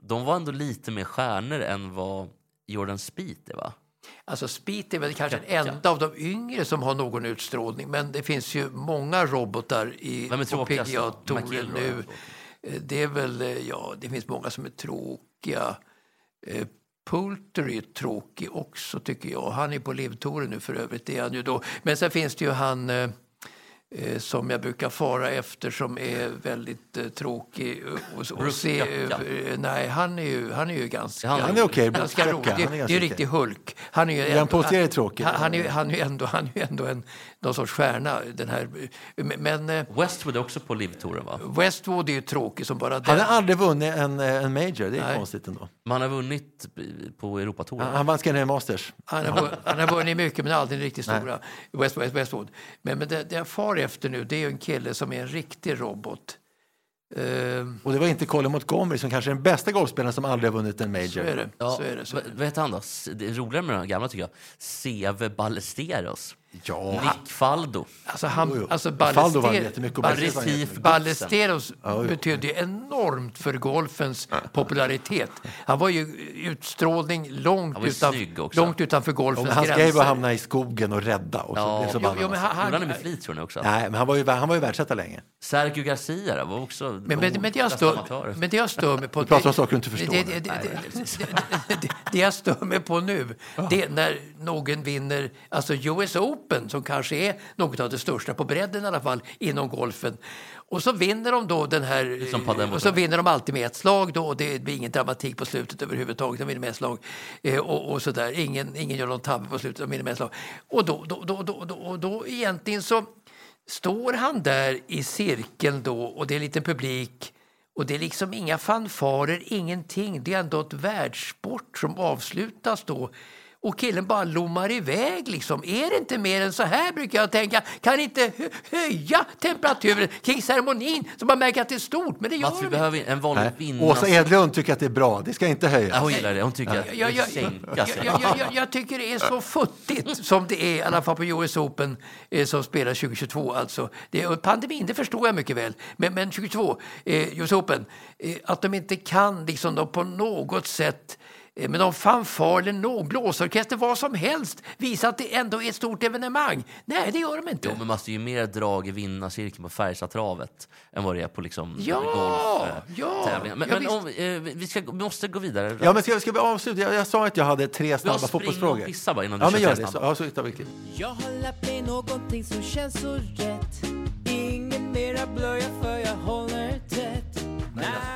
de var ändå lite mer stjärnor än vad Jordan Spieth är, va? Alltså Speed är väl kanske den enda av de yngre som har någon utstrålning men det finns ju många robotar i? PGA-touren nu. Eh, Det är väl, eh, ja, det finns många som är tråkiga. Eh, Poulter är tråkig också tycker jag. Han är på livtouren nu för övrigt. Det är han ju då. Men sen finns det ju han som jag brukar fara efter som är väldigt eh, tråkig. Brooks se, eh, nej, han är ju, han är ju ganska, Han är ganska Brooks rolig. Det, är det är riktig Hulk. Han är ju ändå-. Han, han, är, han är ändå, han är ändå en, någon sorts stjärna. Den här, men eh, Westwood är också på Livtouren, va? Westwood är ju tråkig som bara Han den. har aldrig vunnit en, eh, en major, det är Nej. konstigt ändå. Man har vunnit på Europatouren. Han, han vann Scandinavian Masters. Han har, han har vunnit mycket men aldrig riktigt stora. West, West, Westwood. Men, men det, det jag far efter nu det är en kille som är en riktig robot. Eh, Och det var inte Colin Montgomery som kanske är den bästa golfspelaren som aldrig har vunnit en major. så är det. Ja, Så är det, så är det. Vad heter han då? Det är roligare med de gamla tycker jag. Seve Ballesteros. Ja. Nick Faldo. Alltså, han, Jo, jo. alltså Faldo vann Ballester, jättemycket Ballester, Ballesteros Ja, betydde ju enormt för golfens popularitet. Han var ju utstrålning långt, Han var ju utan, långt utanför golfens hans grej gränser. var att hamna i skogen och rädda. Och så Ja. så Jo, jo, men han, Gjorde han det han, med flit tror ni också? Nej, men han var ju, han var ju världsetta länge. Sergio Garcia då, var också... men, men, men, det jag stör, men det jag stör mig på... Du pratar om saker du inte förstår. Det, det, det, det, det, det, det jag stör mig på nu, det är när någon vinner alltså US Open, som kanske är något av det största på bredden i alla fall inom golfen. Och så vinner de då den här... Och så vinner de alltid med ett slag då och det blir ingen dramatik på slutet överhuvudtaget. De vinner med ett slag. Eh, och, och sådär. Ingen, ingen gör någon tabbe på slutet, de vinner med ett slag. Och då, då, då, då, då, och då egentligen så står han där i cirkeln då och det är en liten publik och det är liksom inga fanfarer, ingenting. Det är ändå ett världssport som avslutas då. Och killen bara lommar iväg liksom. Är det inte mer än så här brukar jag tänka. Kan inte hö- höja temperaturen kring ceremonin så man märker att det är stort. Men det gör Mats, vi de behöver en vanlig vinnare. Åsa Edlund tycker att det är bra. Det ska inte höjas. Ja, hon gillar det. Hon tycker att jag, det jag, jag, jag, jag, jag, jag, jag tycker det är så futtigt som det är, i alla fall på US Open eh, som spelar 2022. Alltså. Det, pandemin, det förstår jag mycket väl. Men, men 2022, eh, US Open, eh, att de inte kan liksom, då, på något sätt eh, med någon fanfar eller någon blåsorkester, vad som helst, visa att det ändå är ett stort evenemang. Nej, det gör de inte. Jo, men Mats, det är ju mer drag i vinnarcirkeln på Färjestadtravet än vad det är på liksom Ja, golf, eh, ja. tävlingar. Men, Ja, men om, eh, vi, ska, vi måste gå vidare. Ja, men ska, ska vi avsluta? Jag, jag sa att jag hade tre snabba fotbollsfrågor. och pissa bara innan du ja, kör men gör det. Så, ja, så tar vi klipp. Jag har lärt mig någonting som känns så rätt Ingen mera blöja för jag håller tätt När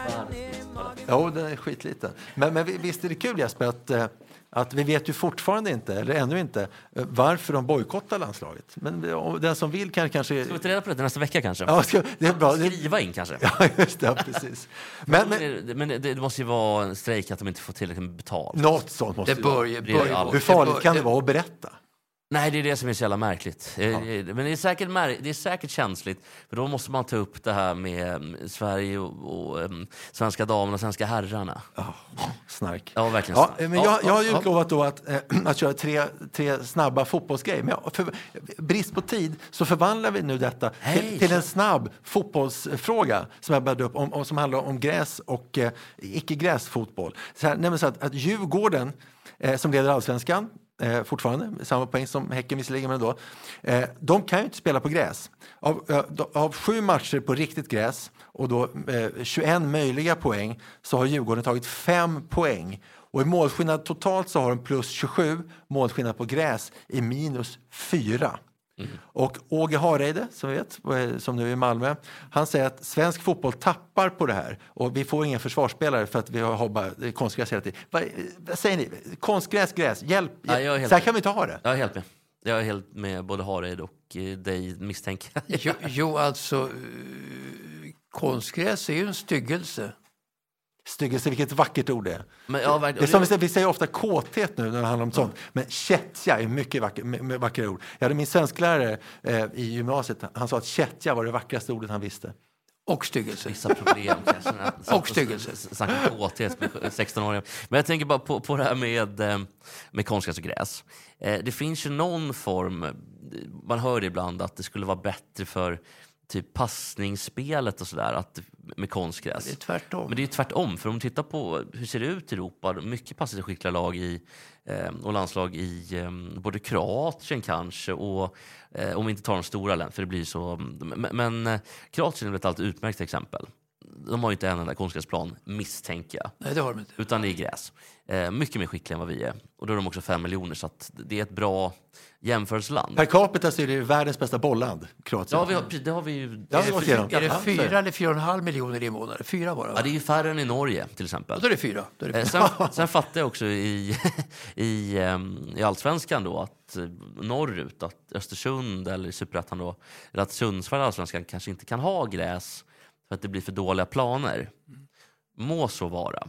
Jo, den är skitliten. Men, men vi- visst är det kul Jesper att, eh, att vi vet ju fortfarande inte, eller ännu inte, eh, varför de bojkottar landslaget. Men det- den som vill kan kanske... Ska vi ta reda på det nästa vecka kanske? Ja, ska, det är bra. Det, Skriva in kanske? ja, just det. Ja, precis. Men, men Men, det, men det, det måste ju vara en strejk att de inte får tillräckligt med betalt. något sånt måste Det det. Det börjar allt. Hur farligt bör- kan det vara att berätta? Nej, det är det som är så jävla märkligt. Eh, Men det är, säkert mär- det är säkert känsligt, för då måste man ta upp det här med mm, Sverige och, och um, svenska damerna och svenska herrarna. Snark. Ja, verkligen Ja, snark. men Ja, jag, jag har ju ja, utlovat då att, eh, att köra tre, tre snabba fotbollsgrejer. Men för brist på tid så förvandlar vi nu detta till, till en snabb fotbollsfråga som jag började upp om, om, som handlar om gräs och eh, icke-gräsfotboll. Så här, så att, att Djurgården, eh, som leder allsvenskan, eh, fortfarande, samma poäng som Häcken visserligen, men ändå. eh, de kan ju inte spela på gräs. Av, eh, av sju matcher på riktigt gräs och då eh, 21 möjliga poäng så har Djurgården tagit fem poäng. Och i målskillnad totalt så har de plus 27, målskillnad på gräs i minus 4. Och Åge Hareide, som vi vet, eh, som nu är i Malmö, han säger att svensk fotboll tappar på det här och vi får ingen försvarsspelare för att vi har bara konstgräs hela tiden. Vad, vad säger ni? Konstgräs, gräs, hjälp! Ja, är helt Så här med. kan vi inte ha det. Jag är helt med. Jag är helt med både Hareid och eh, dig misstänker jag. Jo, jo alltså, eh, konstgräs är ju en styggelse. Styggelse, vilket vackert ord det är. Men, ja, verkligen. Det är som vi, säger, vi säger ofta kåthet nu när det handlar om sånt. Men kättja är mycket vacker, med- vackra ord. Jag hade min svensklärare eh, i gymnasiet. Han sa att kättja var det vackraste ordet han visste. Och styggelse. vissa problem kanske. Och styggelse. Snacka kåthet med 16-åringar. Men jag tänker bara på, på det här med, eh, med konstgräs och gräs. Eh, Det finns ju någon form, man hör det ibland att det skulle vara bättre för typ passningsspelet och sådär med konstgräs. Det är tvärtom. Men det är tvärtom, för om du tittar på hur ser det ut i Europa, mycket passningsskickliga lag i, eh, och landslag i eh, både Kroatien kanske och eh, om vi inte tar de stora länderna, för det blir så. Men, men eh, Kroatien är väl ett alltid utmärkt exempel. De har ju inte en enda konstgräsplan, misstänker jag. Nej, det har de inte. Utan det är gräs. Eh, mycket mer skickliga än vad vi är. Och då är de också fem miljoner, så att det är ett bra jämförelseland. Per capita så är det världens bästa bollland, Kroatien. Ja, vi har, det har vi ju. Ja. Är det Ja, så är fyra det. eller fyra och en halv miljoner invånare? Fyra bara? Ja, Va? det är ju färre än i Norge till exempel. Ja, då är det fyra. Då är det Eh, fyra. Sen, sen fattar jag också i, i, ehm, i allsvenskan då att eh, norrut, att Östersund eller i superettan då, eller att Sundsvall allsvenskan kanske inte kan ha gräs för att det blir för dåliga planer. Må så vara.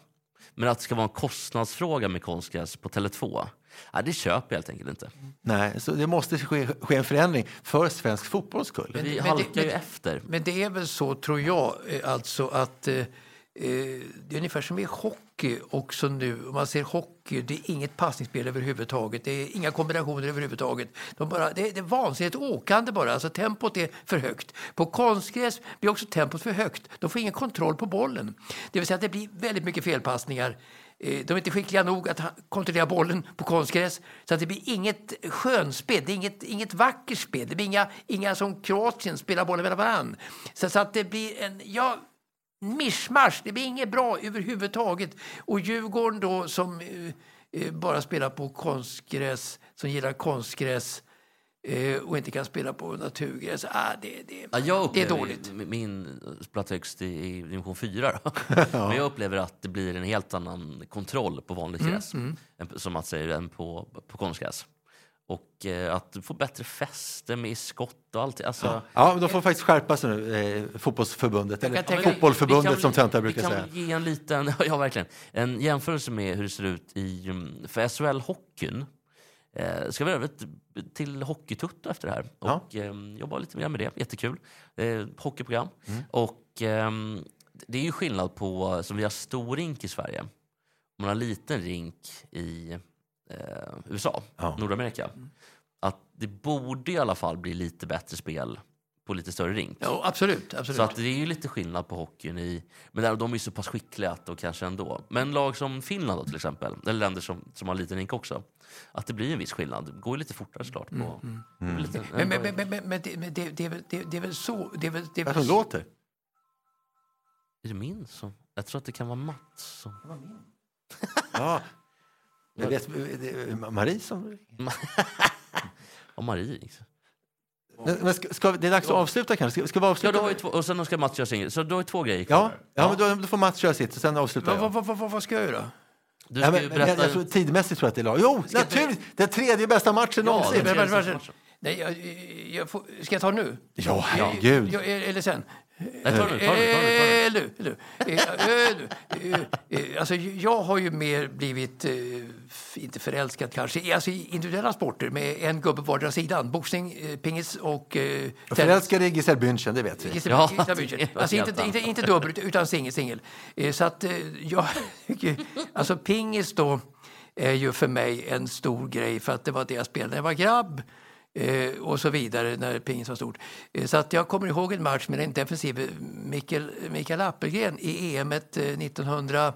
Men att det ska vara en kostnadsfråga med konstgräs på Tele2, Ja, det köper jag helt enkelt inte. Nej, så det måste ske, ske en förändring för svensk fotbolls skull. Vi Men det- halkar ju men- efter. Men det är väl så, tror jag, eh, alltså att eh, Eh, det är ungefär som i hockey också nu. Om man ser hockey, det är inget passningsspel överhuvudtaget. Det är inga kombinationer överhuvudtaget. De bara, det, är, det är vansinnigt åkande bara. Alltså tempot är för högt. På konstgräs blir också tempot för högt. De får ingen kontroll på bollen. Det vill säga att det blir väldigt mycket felpassningar. Eh, de är inte skickliga nog att kontrollera bollen på konstgräs. Så att det blir inget skönspel, det är inget, inget vackert spel. Det blir inga, inga som Kroatien spelar bollen mellan varandra. Så, så att det blir en ja, mischmasch. Det blir inget bra överhuvudtaget. Och Djurgården då som eh, eh, bara spelar på konstgräs, som gillar konstgräs eh, och inte kan spela på naturgräs. Ah, det, det, Ja, jag det är dåligt. min- spelat högst i, i division 4. Då. Men jag upplever att det blir en helt annan kontroll på vanligt Mm, gräs, än, som säger, än på, på konstgräs. Och eh, att du får bättre fäste med skott och allt. Alltså, Ja, de får faktiskt skärpa sig nu, eh, fotbollsförbundet, eller tänka- fotbollförbundet Vi kan- som töntar brukar Vi säga. kan ge en liten, ja verkligen, en jämförelse med hur det ser ut i, mm, för SHL-hockeyn. Eh, ska vi över till Hockeytutto efter det här Ja. och eh, jobba lite mer med det. Jättekul. Eh, hockeyprogram. Mm. Och ehm, det är ju skillnad på, som vi har stor rink i Sverige. Om man har liten rink i eh, USA, Ja. Nordamerika. Att det borde i alla fall bli lite bättre spel på lite större rink. Ja, absolut. absolut. Så att det är ju lite skillnad på hockeyn. I, men där, de är ju så pass skickliga att då kanske ändå. Men lag som Finland då, till exempel, eller länder som, som har liten rink också, att det blir en viss skillnad. Det går ju lite fortare såklart. På, Lite, Men, men, men, men, men, men, det, men det, det, är väl- det, det är väl så... Det är väl, det är Vad väl som låter. Är det min som... Jag tror att det kan vara Mats som... Ja. Jag vet, det är Marie som... Och Marie. liksom. Men men ska, ska, det är dags att avsluta kanske. Ska, ska vi Ja, avsluta? du har ju två, och sen ska Mats köra singel. Så du har två grejer kvar. ja, ja, men då, då får Mats köra sitt och sen avslutar vad, jag. vad, vad, vad, vad ska jag göra? Du Ja, ska ju men jag, berätta... jag tror, tidmässigt tror jag att det är lag. Jo, naturligt! Den tredje bästa matchen Ja, någonsin. nej, jag, jag får, ska jag ta nu? Ja, herregud. Ja, eller sen? Nu. Eh, nu. Eh, eh, Alltså, jag har ju mer blivit, eh, inte förälskad kanske, alltså, i individuella sporter med en gubbe på vardera sidan. Boxning, eh, pingis och eh, förälskade i Giselle Bündchen, det vet vi. Gisela- Ja, Gisela det Bündchen. Alltså inte, inte, inte dubbel, utan singel. singel. Eh, Så att eh, jag Alltså pingis då är ju för mig en stor grej för att det var det jag spelade när jag var grabb eh, Och så vidare när pingis var stort. Eh, Så att jag kommer ihåg en match med en defensiv Mikael, Mikael Appelgren i EM 1900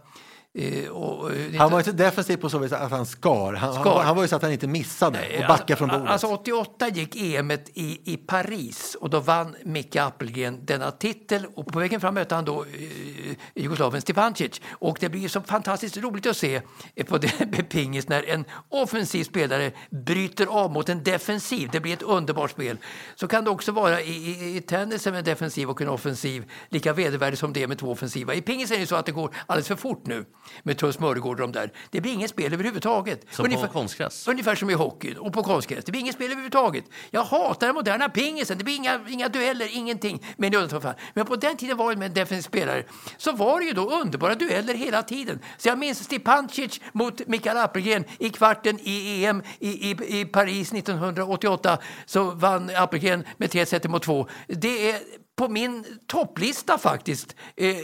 och, eh, Han var inte defensiv på så vis att han skar. Han, han, Skar. var- han var ju så att han inte missade och backade från bordet. Alltså 88 gick EM i, i Paris och då vann Micke Appelgren denna titel och på vägen fram mötte han då eh, Jugoslavien Stepancic. Och det blir så fantastiskt roligt att se eh, på det pingis när en offensiv spelare bryter av mot en defensiv. Det blir ett underbart spel. Så kan det också vara i, i, i tennis med en defensiv och en offensiv lika vedervärdigt som det med två offensiva. I pingis är det så att det går alldeles för fort nu med Truls Mörgård och de där. Det blir inget spel överhuvudtaget. Som på konstgräs. Ungefär som i hockeyn och på konstgräs. Det blir inget spel överhuvudtaget. Jag hatar den moderna pingisen. Det blir inga, inga dueller, ingenting. Men, men på den tiden var det med en defensiv spelare så var det ju då underbara dueller hela tiden. Så jag minns Stepancic mot Mikael Appelgren i kvarten i EM i, i, i Paris 1988. Så vann Appelgren med 3 set mot 2. Det är på min topplista faktiskt. Eh,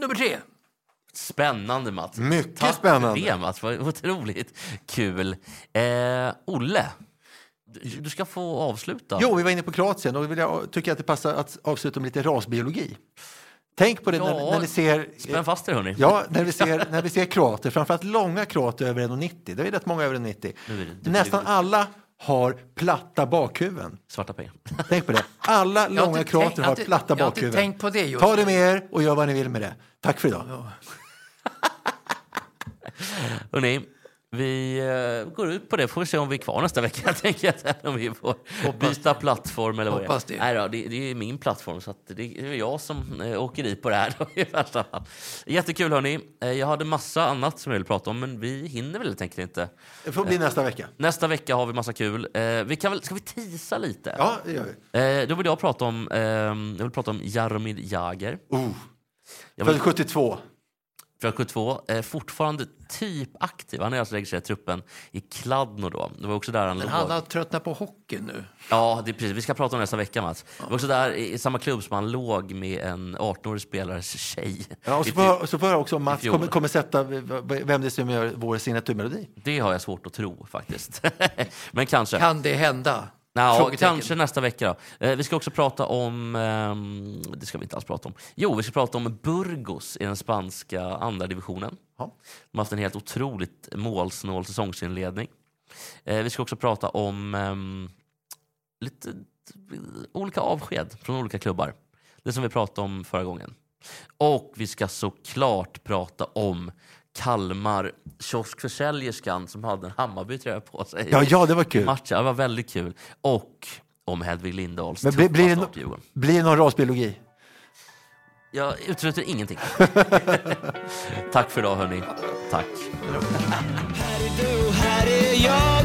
nummer tre. Spännande Mats. Mycket Tack spännande. för det Mats, vad otroligt kul. Eh, Olle, du, ska få avsluta. Jo, vi var inne på Kroatien och då vill jag, tycker jag att det passar att avsluta med lite rasbiologi. Tänk på det när, Ja, när ni ser... Spänn fast er hörni. Ja, när vi ser, när vi ser kroater, framförallt långa kroater över 1,90. Det är rätt många över 1,90. Nu är det- det- Nästan alla har platta bakhuvuden. Svarta pengar. Tänk på det. Alla långa kroater har platta bakhuvuden. det Ta det med er och gör vad ni vill med det. Tack för idag. Hörrni, vi eh, går ut på det. Får vi se om vi är kvar nästa vecka. tänker jag, om vi får byta plattform eller vad Hoppas det är. Nej då, det, det är min plattform så det är jag som eh, åker dit på det här då, i värsta fall. Jättekul hörni. Eh, jag hade massa annat som jag vill prata om men vi hinner väl helt enkelt inte. Det får bli nästa vecka. Nästa vecka har vi massa kul. Vi kan väl, ska vi tisa lite? Ja, det gör vi. Då vill jag prata om, eh, jag vill prata om Jaromir Jagr. Oh. Född vill, 72. 472 är fortfarande typ aktiv. Han är alltså registrerad i truppen i Kladno då. Det var också där han Men han har tröttnat på hockeyn nu. Ja, det precis. Vi ska prata om det nästa vecka, Mats. Det var också där i, samma klubb som han låg med en 18-årig spelares tjej. Ja, och så får, så får jag också om Mats kommer, kommer sätta vem det är som gör vår signaturmelodi. Det har jag svårt att tro faktiskt. Men kanske. Kan det hända? Nå, kanske nästa vecka. Då. Eh, vi ska också prata om... ehm, det ska vi inte alls prata om. Jo, vi ska prata om Burgos i den spanska andra divisionen. Ja. De har haft en helt otroligt målsnål säsongsinledning. Eh, vi ska också prata om ehm, lite olika avsked från olika klubbar. Det som vi pratade om förra gången. Och vi ska såklart prata om Kalmar kioskförsäljerskan som hade en Hammarby-tröja på sig. Ja, ja, det var kul. Matchen. Det var väldigt kul. Och om Hedvig Lindahls Men blir, blir, det, no- blir det någon rasbiologi? Jag utesluter ingenting. Tack för idag hörni. Tack. Här är du, här är jag